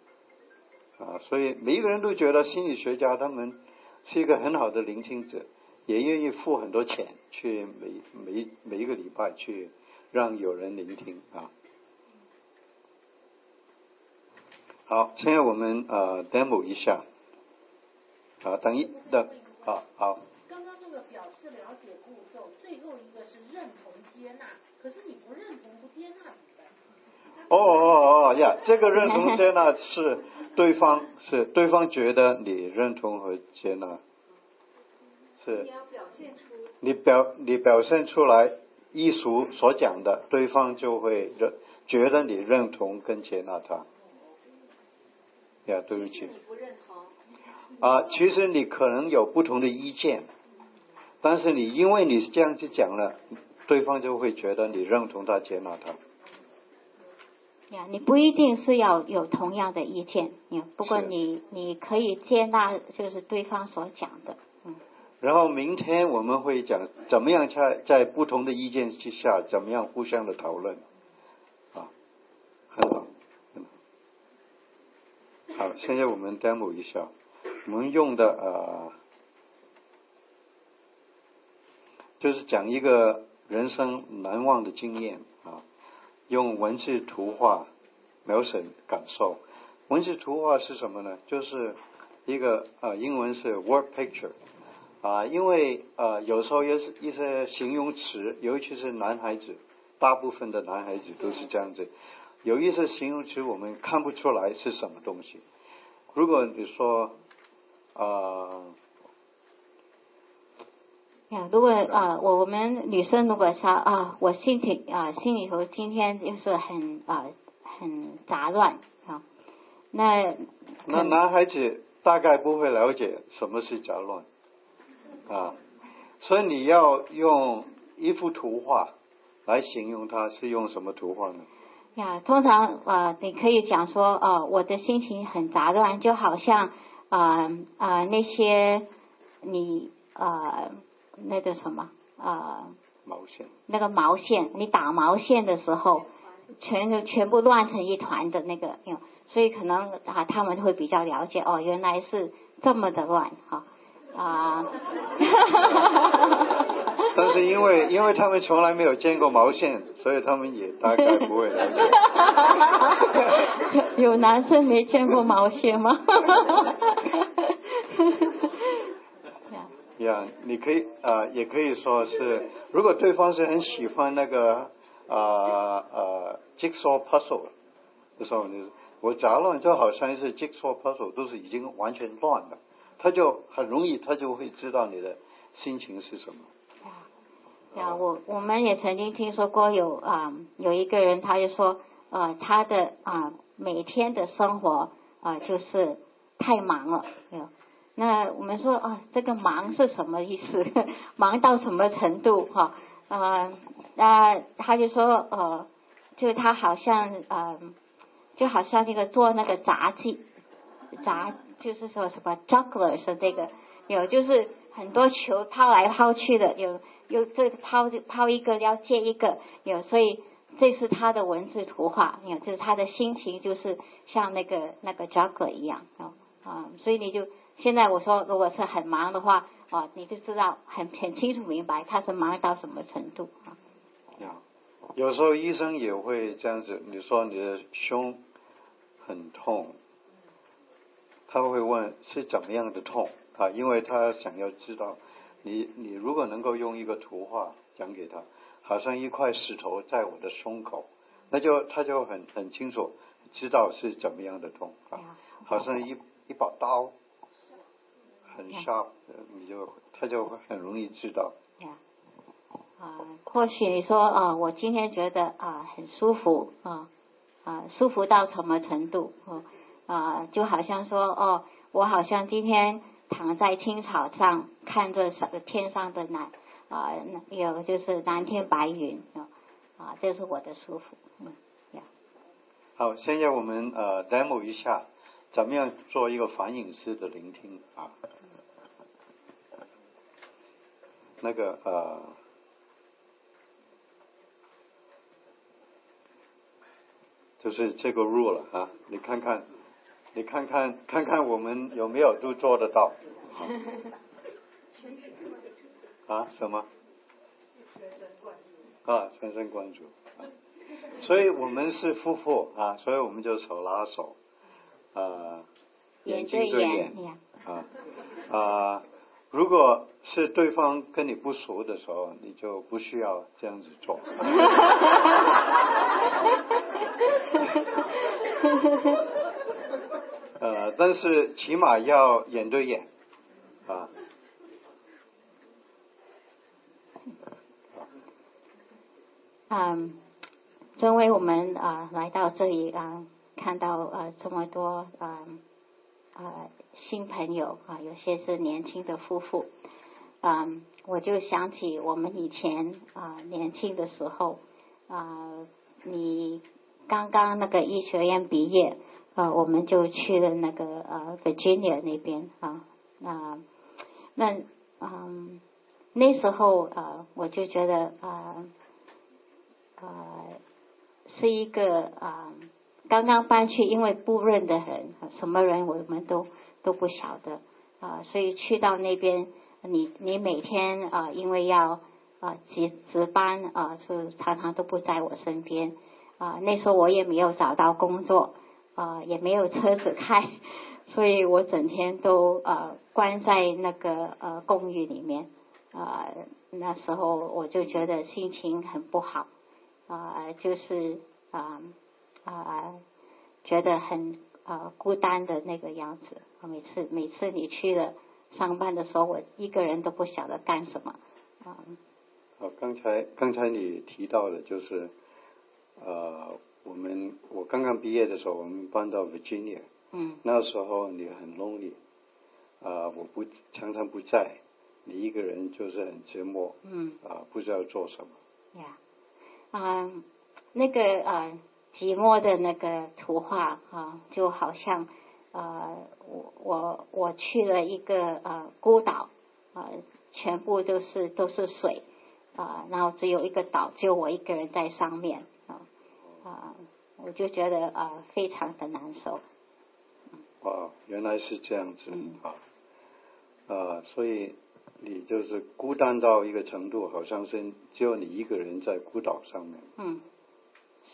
啊，所以每一个人都觉得心理学家他们是一个很好的聆听者，也愿意付很多钱去每每每一个礼拜去让有人聆听啊。好，现在我们呃 demo 一下，啊，等一等，好好。了解步骤，最后一个是认同接纳。可是你不认同不接纳怎么办？哦哦哦呀，这个认同接纳是对方是对方觉得你认同和接纳，是。你要表现出。你表你表现出来艺术所讲的，对方就会认觉得你认同跟接纳他。呀，对不起。你不认同。啊，其实你可能有不同的意见。但是你因为你这样去讲了，对方就会觉得你认同他接纳他。呀，你不一定是要有同样的意见，不过你你可以接纳就是对方所讲的，嗯。然后明天我们会讲怎么样在在不同的意见之下，怎么样互相的讨论，啊，很好，很好。好，现在我们 demo 一下，我们用的呃。就是讲一个人生难忘的经验啊，用文字图画描写感受。文字图画是什么呢？就是一个呃，英文是 word picture 啊，因为呃，有时候也是一些形容词，尤其是男孩子，大部分的男孩子都是这样子，有一些形容词我们看不出来是什么东西。如果你说啊。呀，如果啊，我我们女生如果说啊，我心情啊，心里头今天就是很啊，很杂乱啊，那那男孩子大概不会了解什么是杂乱啊，所以你要用一幅图画来形容它，是用什么图画呢？呀，通常啊，你可以讲说啊，我的心情很杂乱，就好像啊啊那些你啊。那个什么啊？毛线。那个毛线，你打毛线的时候，全都全部乱成一团的那个，所以可能啊他们会比较了解哦，原来是这么的乱哈啊。但是因为因为他们从来没有见过毛线，所以他们也大概不会了解。有男生没见过毛线吗？呀，你可以啊，也可以说是，如果对方是很喜欢那个啊啊 jigsaw puzzle 的时候，你我杂乱就好像是 jigsaw puzzle 都是已经完全乱了，他就很容易他就会知道你的心情是什么。呀，我我们也曾经听说过有啊有一个人他就说啊他的啊每天的生活啊就是太忙了。那我们说啊，这个忙是什么意思？忙到什么程度？哈啊那他就说呃，就他好像呃，就好像那个做那个杂技，杂就是说什么 juggler 是这个，有就是很多球抛来抛去的，有有这抛抛一个要接一个，有所以这是他的文字图画，有就是他的心情就是像那个那个 juggler 一样啊啊，所以你就。现在我说，如果是很忙的话，哦，你就知道很很清楚明白他是忙到什么程度啊。有时候医生也会这样子，你说你的胸很痛，他会问是怎么样的痛啊？因为他想要知道，你你如果能够用一个图画讲给他，好像一块石头在我的胸口，那就他就很很清楚知道是怎么样的痛啊，好像一一把刀。很 sharp，你就他就会很容易知道。啊，或许你说啊，我今天觉得啊很舒服啊啊舒服到什么程度啊啊就好像说哦，我好像今天躺在青草上看着天上的蓝啊有就是蓝天白云啊啊这是我的舒服嗯呀。好，现在我们呃 demo 一下怎么样做一个反应式的聆听啊。那个呃，就是这个 rule 了啊，你看看，你看看看看我们有没有都做得到？啊？什么？啊，全神贯注。所以我们是夫妇啊，所以我们就手拉手，啊，眼睛对眼，啊啊。如果是对方跟你不熟的时候，你就不需要这样子做。呃，但是起码要眼对眼啊。嗯，因为我们啊来到这里啊，看到啊这么多啊。啊，新朋友啊，有些是年轻的夫妇，嗯，我就想起我们以前啊年轻的时候啊，你刚刚那个医学院毕业啊，我们就去了那个呃 Virginia 那边啊啊，那嗯那时候啊，我就觉得啊啊是一个啊。刚刚搬去，因为不认得很，什么人我们都都不晓得啊，所以去到那边，你你每天啊，因为要啊值值班啊，是常常都不在我身边啊。那时候我也没有找到工作啊，也没有车子开，所以我整天都呃关在那个呃公寓里面啊。那时候我就觉得心情很不好啊，就是啊啊觉得很啊孤单的那个样子。每次每次你去了上班的时候，我一个人都不晓得干什么。啊。好，刚才刚才你提到的，就是呃，我们我刚刚毕业的时候，我们搬到 Virginia，嗯，那时候你很 lonely，啊，我不常常不在，你一个人就是很寂寞，嗯，啊，不知道做什么。呀，啊，那个啊，寂寞的那个图画啊，就好像啊，我我我去了一个呃孤岛啊，全部都是都是水。啊，然后只有一个岛，只有我一个人在上面啊啊，我就觉得啊非常的难受。哦，原来是这样子啊啊，所以你就是孤单到一个程度，好像是只有你一个人在孤岛上面。嗯，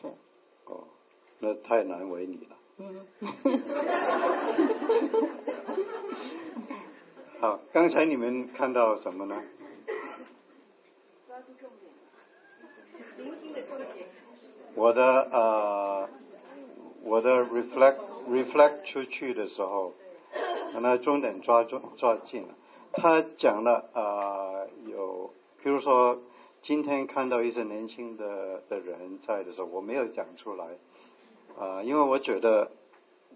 是。哦，那太难为你了。嗯。好，刚才你们看到什么呢？我的呃，我的 reflect reflect 出去的时候，把那重点抓住抓紧了。他讲了呃，有比如说今天看到一些年轻的的人在的时候，我没有讲出来啊，因为我觉得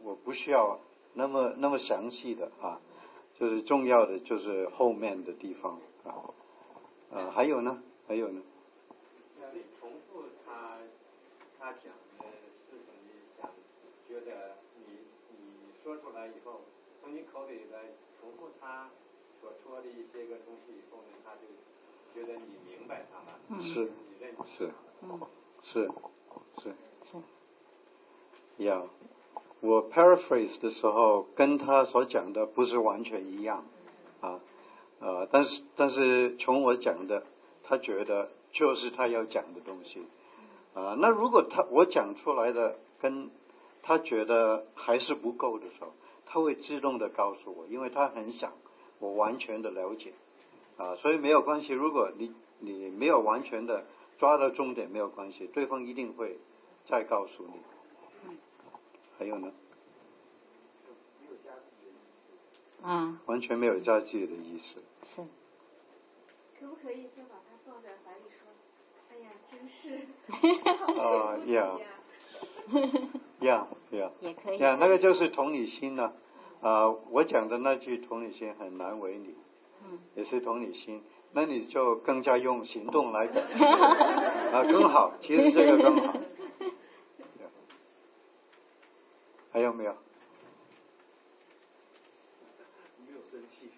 我不需要那么那么详细的啊，就是重要的就是后面的地方啊啊，还有呢，还有呢。你重复他讲的事情，你想觉得你你说出来以后，从你口里来重复他所说的一些个东西以后呢，他就觉得你明白他了，是是。是是。是，呀，我 paraphrase 的时候跟他所讲的不是完全一样啊呃，但是但是从我讲的，他觉得就是他要讲的东西。啊，那如果他我讲出来的跟他觉得还是不够的时候，他会自动的告诉我，因为他很想我完全的了解啊，所以没有关系。如果你你没有完全的抓到重点，没有关系，对方一定会再告诉你。还有呢？啊，完全没有加自己的意思。是。可不可以先把它放在怀里说？哎呀，真是。啊，Yeah，Yeah，Yeah。也可以。呀，那个就是同理心呢。啊，我讲的那句同理心很难为你。嗯。也是同理心，那你就更加用行动来讲。啊，更好，其实这个更好。还有没有？没有生气。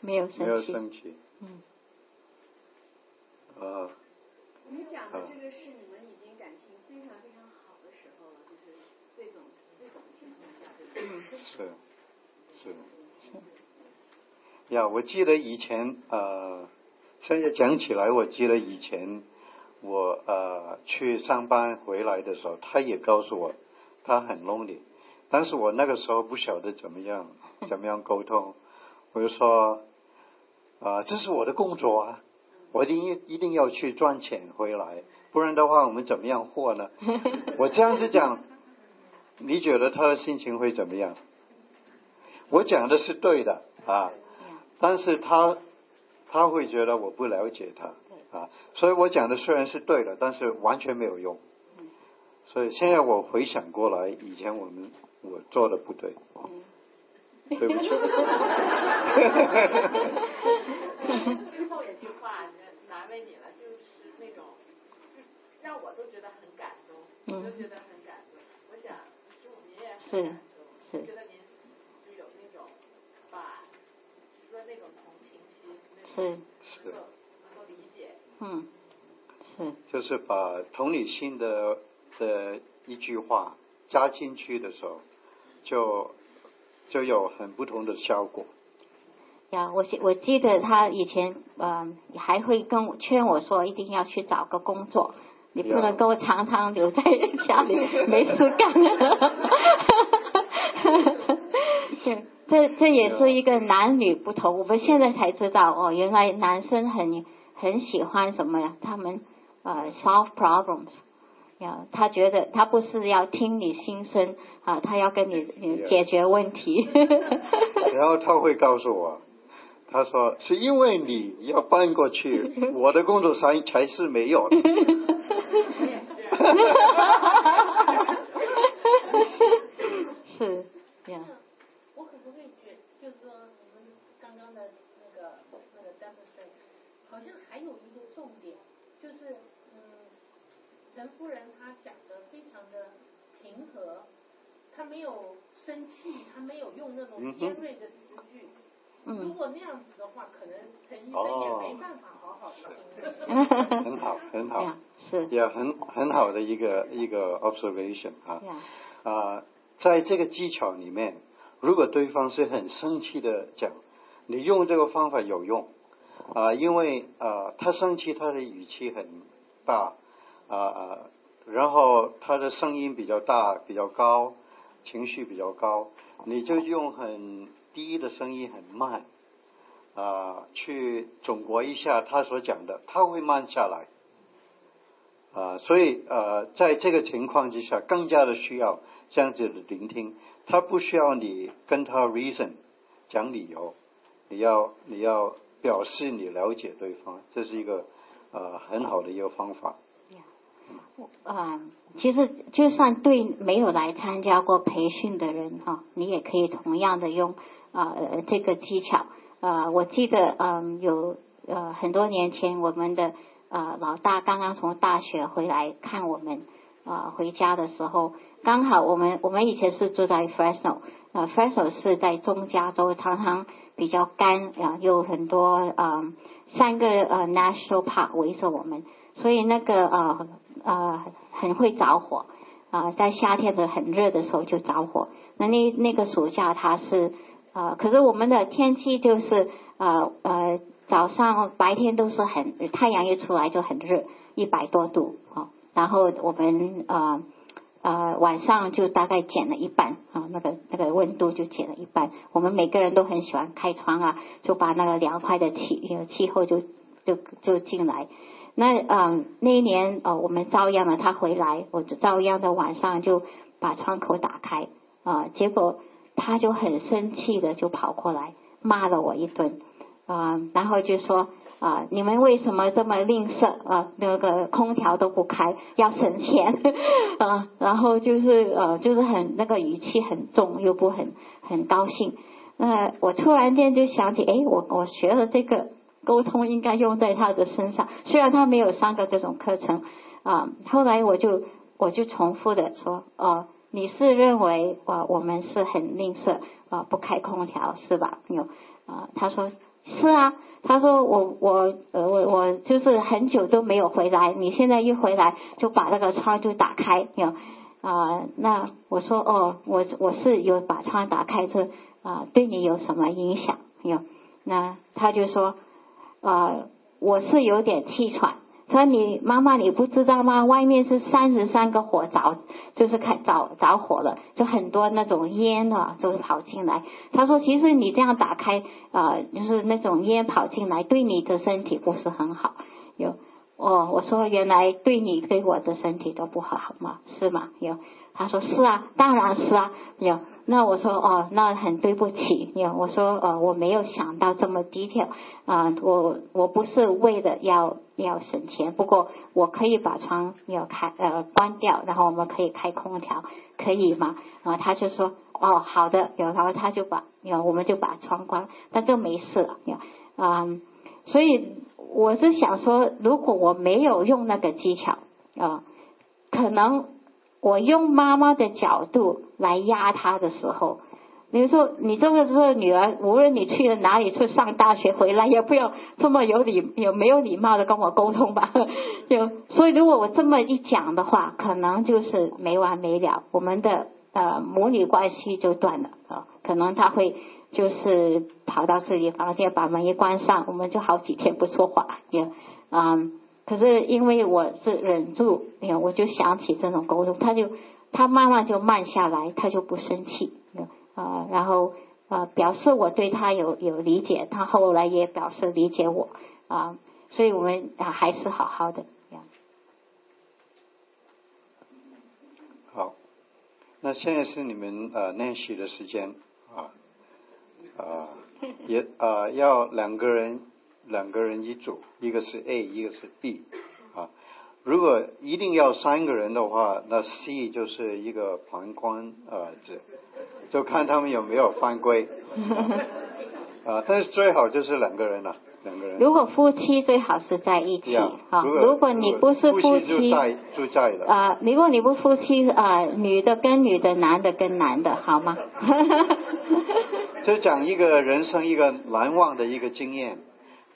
没有生气。没有生气。嗯。啊。你讲的这个是你们已经感情非常非常好的时候了，就是这种这种情况下，对是是。呀，我记得以前呃，现在讲起来，我记得以前我呃去上班回来的时候，他也告诉我他很 lonely，但是我那个时候不晓得怎么样 怎么样沟通，我就说啊，这是我的工作啊。我一定一定要去赚钱回来，不然的话我们怎么样活呢？我这样子讲，你觉得他的心情会怎么样？我讲的是对的啊，但是他他会觉得我不了解他啊，所以我讲的虽然是对的，但是完全没有用。所以现在我回想过来，以前我们我做的不对，对不起。最后一句话。难为你了，就是那种，让我都觉得很感动，我都觉得很感动。我想，师傅您也很感动，觉得您就有那种把，说那种同情心，是是。嗯，是。就是把同理心的的一句话加进去的时候，就就有很不同的效果。呀，我我记得他以前嗯还会跟我劝我说一定要去找个工作，你不能够常常留在家里 没事干。对，这这也是一个男女不同。我们现在才知道哦，原来男生很很喜欢什么呀？他们呃 solve problems，呀，他觉得他不是要听你心声啊，他要跟你解决问题。然后他会告诉我。他说：“是因为你要搬过去，我的工作才才是没有的。”是，这样。我可不可以觉，就是说你们刚刚的那个那个 demonstration，好像还有一个重点，就是嗯，陈夫人她讲的非常的平和，她没有生气，她没有用那种尖锐的词句。如果那样子的话，可能陈医生也没办法好好的。很好，很好，是。也很很好的一个一个 observation 啊啊，在这个技巧里面，如果对方是很生气的讲，你用这个方法有用。啊，因为啊他生气，他的语气很大。啊啊，然后他的声音比较大比较高，情绪比较高，你就用很。低的声音很慢，啊，去总结一下他所讲的，他会慢下来，啊，所以呃，在这个情况之下，更加的需要这样子的聆听，他不需要你跟他 reason 讲理由，你要你要表示你了解对方，这是一个呃很好的一个方法。啊，其实就算对没有来参加过培训的人哈，你也可以同样的用。啊，这个技巧，呃，我记得，嗯，有呃很多年前，我们的呃老大刚刚从大学回来看我们，啊，回家的时候，刚好我们我们以前是住在 Fresno，呃，Fresno 是在中加州，常常比较干啊，有很多啊三个呃 National Park 围着我们，所以那个呃呃很会着火啊，在夏天的很热的时候就着火，那那那个暑假它是。啊，可是我们的天气就是呃呃早上白天都是很太阳一出来就很热，一百多度啊，然后我们呃呃晚上就大概减了一半啊，那个那个温度就减了一半。我们每个人都很喜欢开窗啊，就把那个凉快的气气候就就就进来。那嗯那一年呃我们照样的他回来，我就照样的晚上就把窗口打开啊，结果。他就很生气的就跑过来骂了我一顿啊，然后就说啊，你们为什么这么吝啬啊？那个空调都不开，要省钱 啊，然后就是呃，就是很那个语气很重，又不很很高兴。那我突然间就想起，哎，我我学了这个沟通应该用在他的身上，虽然他没有上过这种课程啊。后来我就我就重复的说哦。你是认为啊，我们是很吝啬啊，不开空调是吧？有啊，他说是啊，他说我我呃我我就是很久都没有回来，你现在一回来就把那个窗就打开有啊，那我说哦，我我是有把窗打开，这啊对你有什么影响有？那他就说啊，我是有点气喘。他说你妈妈你不知道吗？外面是三十三个火着，就是开着着火了，就很多那种烟啊，都跑进来。他说，其实你这样打开啊，就是那种烟跑进来，对你的身体不是很好。有哦，我说原来对你对我的身体都不好吗？是吗？有。他说是啊，当然是啊。有，那我说哦，那很对不起。有，我说呃，我没有想到这么低调啊，我我不是为了要要省钱，不过我可以把窗要开呃关掉，然后我们可以开空调，可以吗？然后他就说哦好的，有，然后他就把有我们就把窗关，但就没事了。啊，所以我是想说，如果我没有用那个技巧啊，可能。我用妈妈的角度来压他的时候，比如说你这个这个女儿，无论你去了哪里，去上大学回来，也不要这么有礼有没有礼貌的跟我沟通吧。有，所以如果我这么一讲的话，可能就是没完没了，我们的呃母女关系就断了啊。可能他会就是跑到自己房间把门一关上，我们就好几天不说话，也嗯，可是因为我是忍住，我就想起这种沟通，他就他慢慢就慢下来，他就不生气，啊，然后啊表示我对他有有理解，他后来也表示理解我啊，所以我们啊还是好好的。好，那现在是你们呃练习的时间啊。啊，也啊，要两个人，两个人一组，一个是 A，一个是 B，如果一定要三个人的话，那 C 就是一个旁观啊，这就看他们有没有犯规，啊，但是最好就是两个人了，两个人。如果夫妻最好是在一起，好，如果你不是夫妻，就在的啊，如果你不夫妻啊，女的跟女的，男的跟男的，好吗？就讲一个人生一个难忘的一个经验，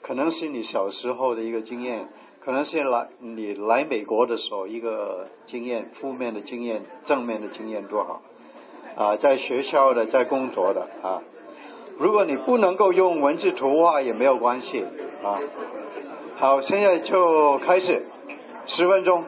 可能是你小时候的一个经验，可能是来你来美国的时候一个经验，负面的经验，正面的经验多好啊！在学校的，在工作的啊，如果你不能够用文字图画也没有关系啊。好，现在就开始，十分钟。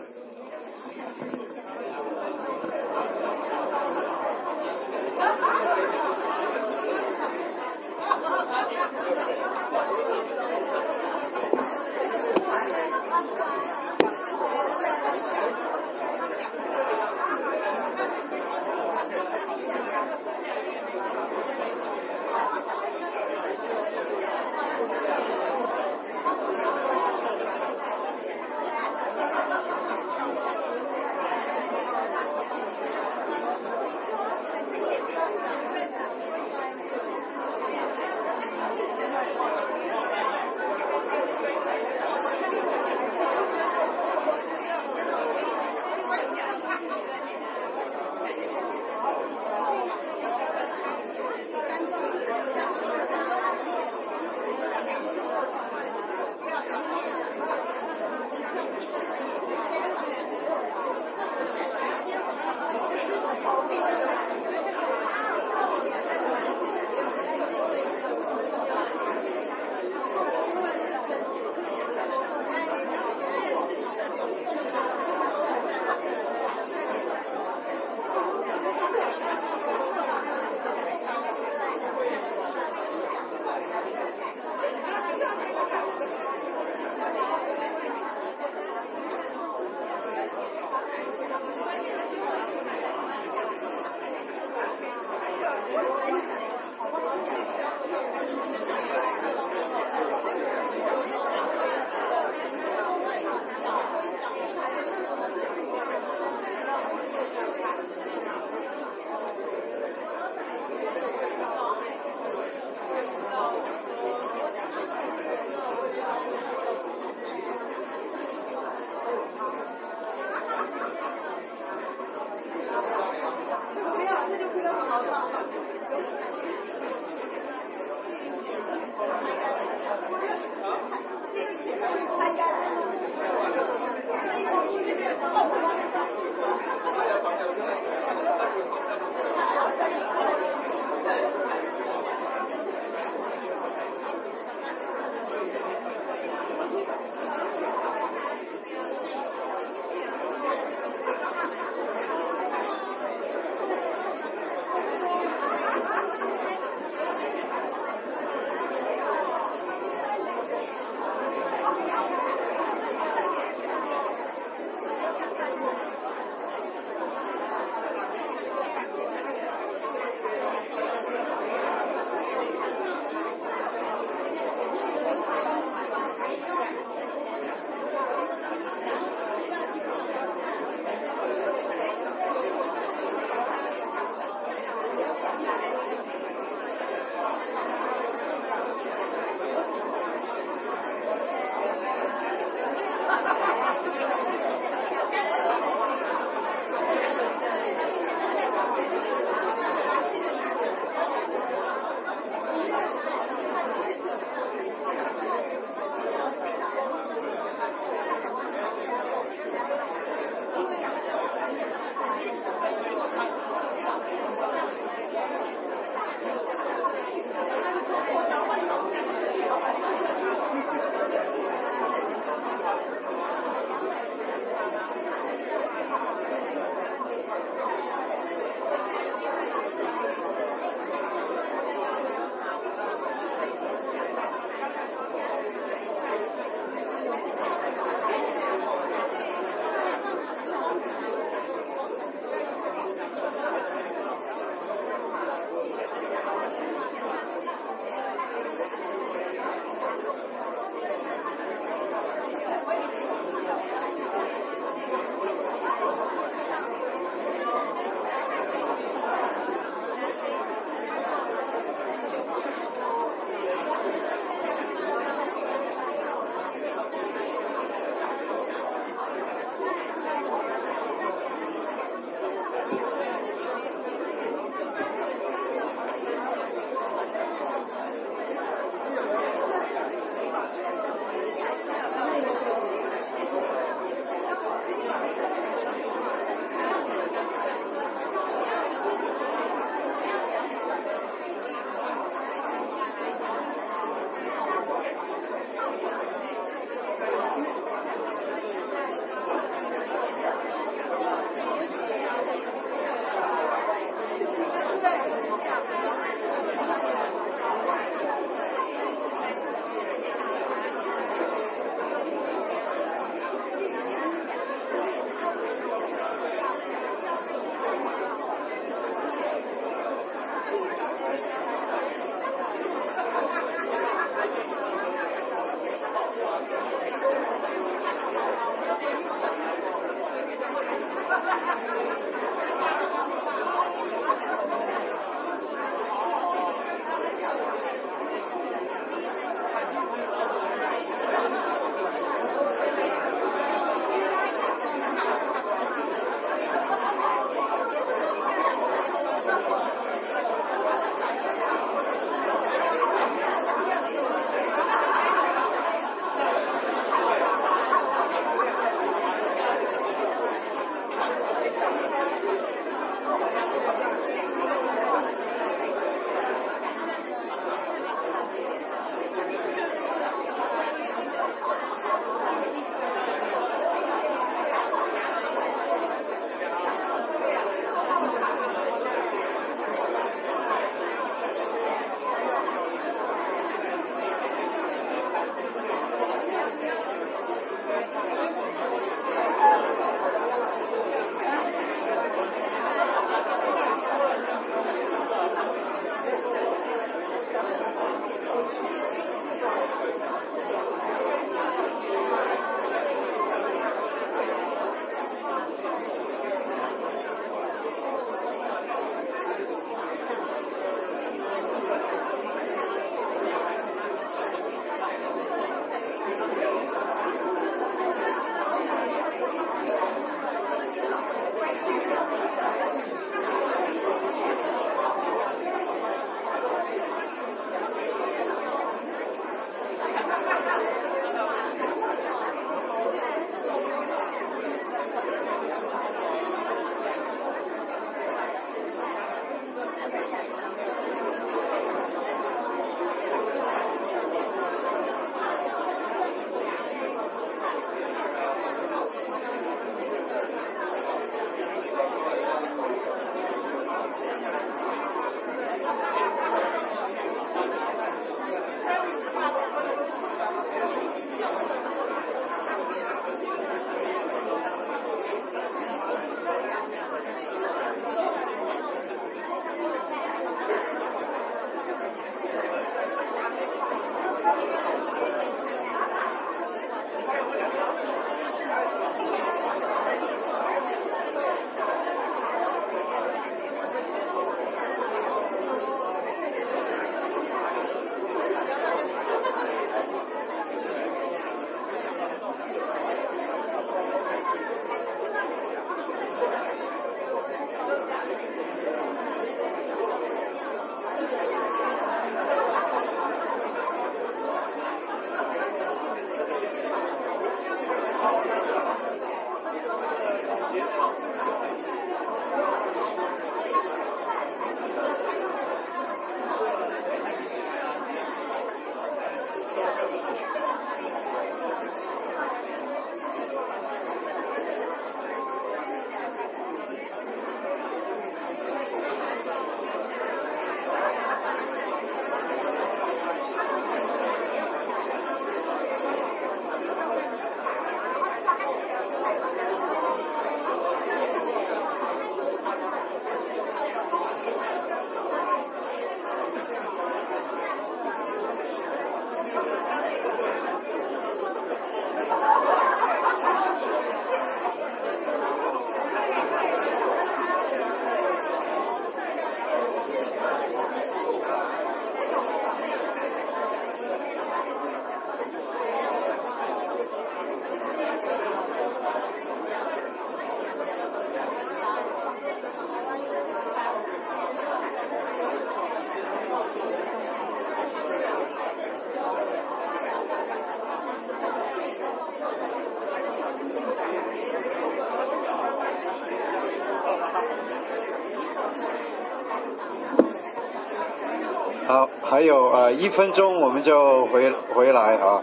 好，还有啊一分钟我们就回回来啊，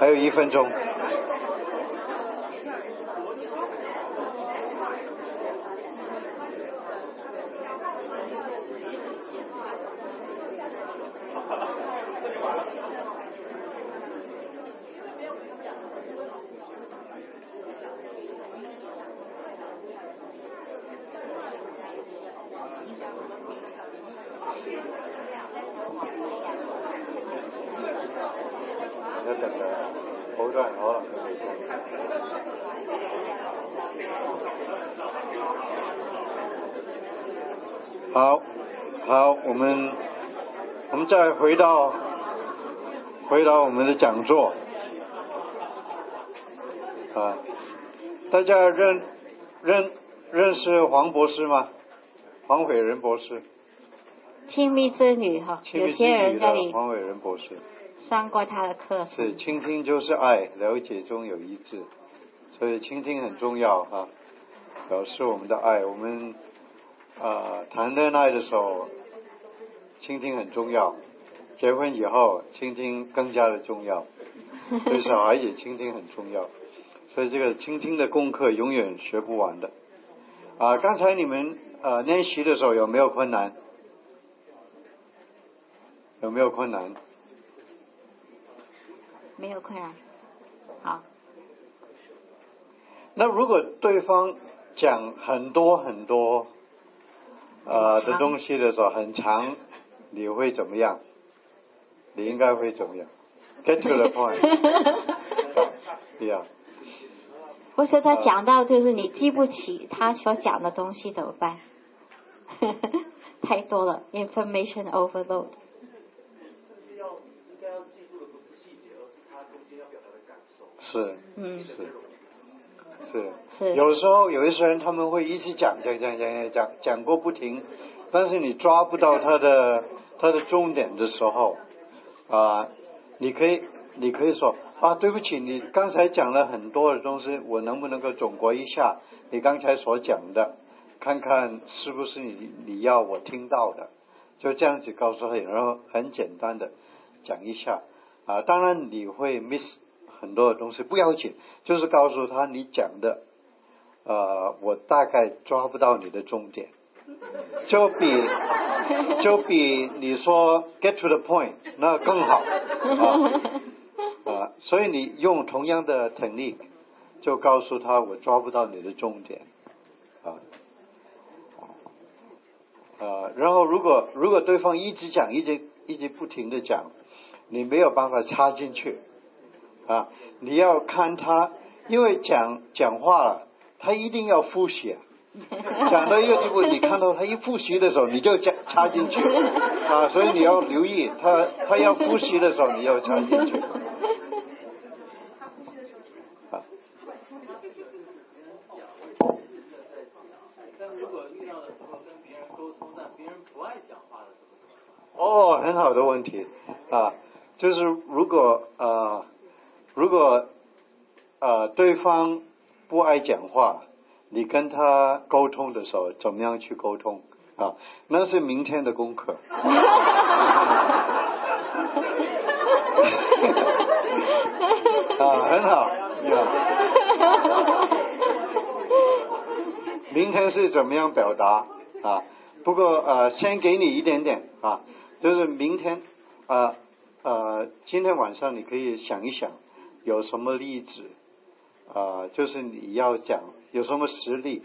还有一分钟。好，好，我们我们再回到回到我们的讲座啊，大家认认认识黄博士吗？黄伟仁博士。亲密之旅哈，有些人在里。黄伟仁博士。上过他的课。是，倾听就是爱，了解中有一致，所以倾听很重要哈，表示我们的爱，我们。啊，谈恋爱的时候，倾听很重要；结婚以后，倾听更加的重要。对小孩也倾听很重要，所以这个倾听的功课永远学不完的。啊，刚才你们呃练习的时候有没有困难？有没有困难？没有困难。好。那如果对方讲很多很多。呃，的东西的时候很长，你会怎么样？你应该会怎么样？Get to the point。对呀。不是他讲到就是你记不起他所讲的东西怎么办？太多了，information overload。是。嗯。是。是，有时候有一些人他们会一直讲讲讲讲讲讲过不停，但是你抓不到他的他的重点的时候，啊，你可以你可以说啊，对不起，你刚才讲了很多的东西，我能不能够总结一下你刚才所讲的，看看是不是你你要我听到的，就这样子告诉他，然后很简单的讲一下啊，当然你会 miss。很多的东西不要紧，就是告诉他你讲的，呃，我大概抓不到你的重点，就比就比你说 get to the point 那更好。啊啊，所以你用同样的 technique 就告诉他我抓不到你的重点。啊啊，然后如果如果对方一直讲一直一直不停的讲，你没有办法插进去。啊，你要看他，因为讲讲话了，他一定要复习，讲到一个地步，你看到他一复习的时候，你就加插进去，啊，所以你要留意他，他要复习的时候，你要插进去。啊。哦，很好的问题啊，就是如果呃。如果呃对方不爱讲话，你跟他沟通的时候怎么样去沟通啊？那是明天的功课。啊，很好，有明天是怎么样表达啊？不过呃，先给你一点点啊，就是明天啊呃，今天晚上你可以想一想。有什么例子啊？就是你要讲有什么实力，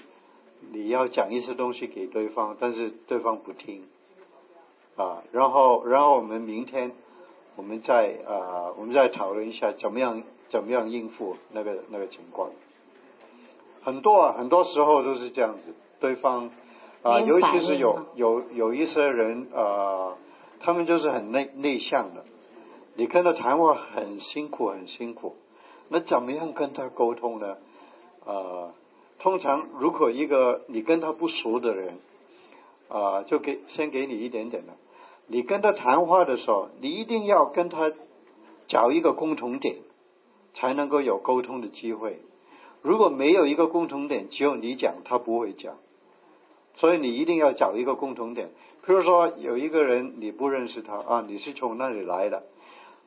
你要讲一些东西给对方，但是对方不听啊。然后，然后我们明天我们再啊，我们再讨论一下怎么样怎么样应付那个那个情况。很多啊，很多时候都是这样子，对方啊，尤其是有有有一些人啊，他们就是很内内向的。你跟他谈话很辛苦，很辛苦。那怎么样跟他沟通呢？啊，通常如果一个你跟他不熟的人，啊，就给先给你一点点的。你跟他谈话的时候，你一定要跟他找一个共同点，才能够有沟通的机会。如果没有一个共同点，只有你讲，他不会讲。所以你一定要找一个共同点。比如说有一个人你不认识他啊，你是从那里来的？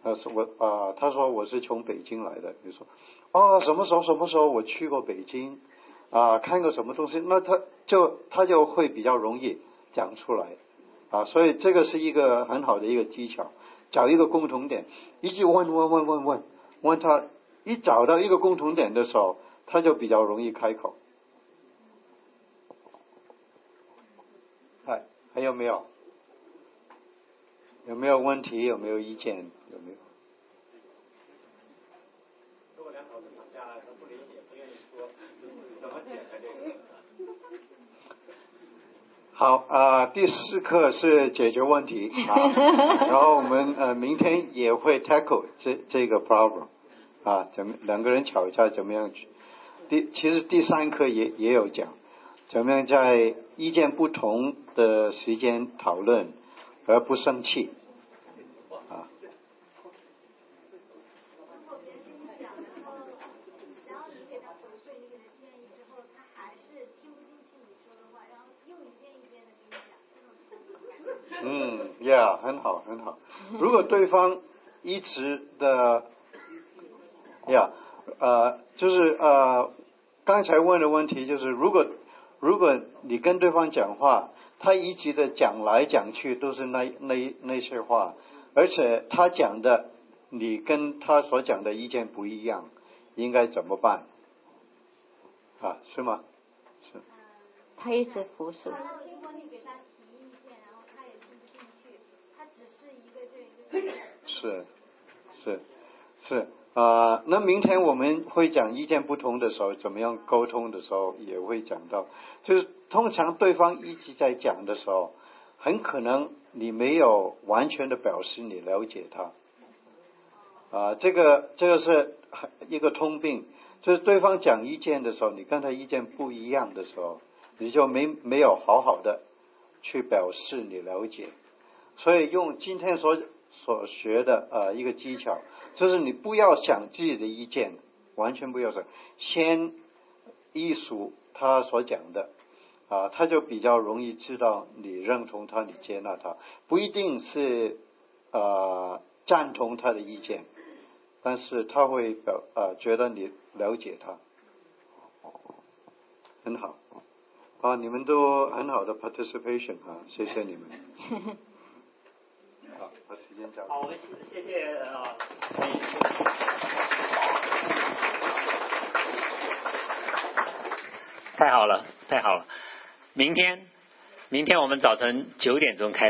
他说我啊，他说我是从北京来的。你说哦，什么时候什么时候我去过北京啊？看个什么东西？那他就他就会比较容易讲出来啊。所以这个是一个很好的一个技巧，找一个共同点，一直问问问问问问他，一找到一个共同点的时候，他就比较容易开口。还还有没有？有没有问题？有没有意见？有没有？好啊，第四课是解决问题 啊，然后我们呃明天也会 tackle 这这个 problem 啊，怎么两个人吵架怎么样去？第其实第三课也也有讲，怎么样在意见不同的时间讨论。而不生气，啊。嗯，Yeah，很好，很好。如果对方一直的，Yeah，呃，就是呃，刚才问的问题就是，如果如果你跟对方讲话。他一直的讲来讲去都是那那那些话，而且他讲的你跟他所讲的意见不一样，应该怎么办？啊，是吗？是。他一直不是。是是是啊，那明天我们会讲意见不同的时候，怎么样沟通的时候也会讲到，就是。通常对方一直在讲的时候，很可能你没有完全的表示你了解他，啊，这个这个是一个通病，就是对方讲意见的时候，你跟他意见不一样的时候，你就没没有好好的去表示你了解，所以用今天所所学的呃一个技巧，就是你不要想自己的意见，完全不要想，先艺术他所讲的。啊，他就比较容易知道你认同他，你接纳他，不一定是呃赞同他的意见，但是他会表呃觉得你了解他，很好，啊，你们都很好的 participation 啊，谢谢你们。好，把时间交。好，我们谢谢啊。太好了，太好了。明天，明天我们早晨九点钟开。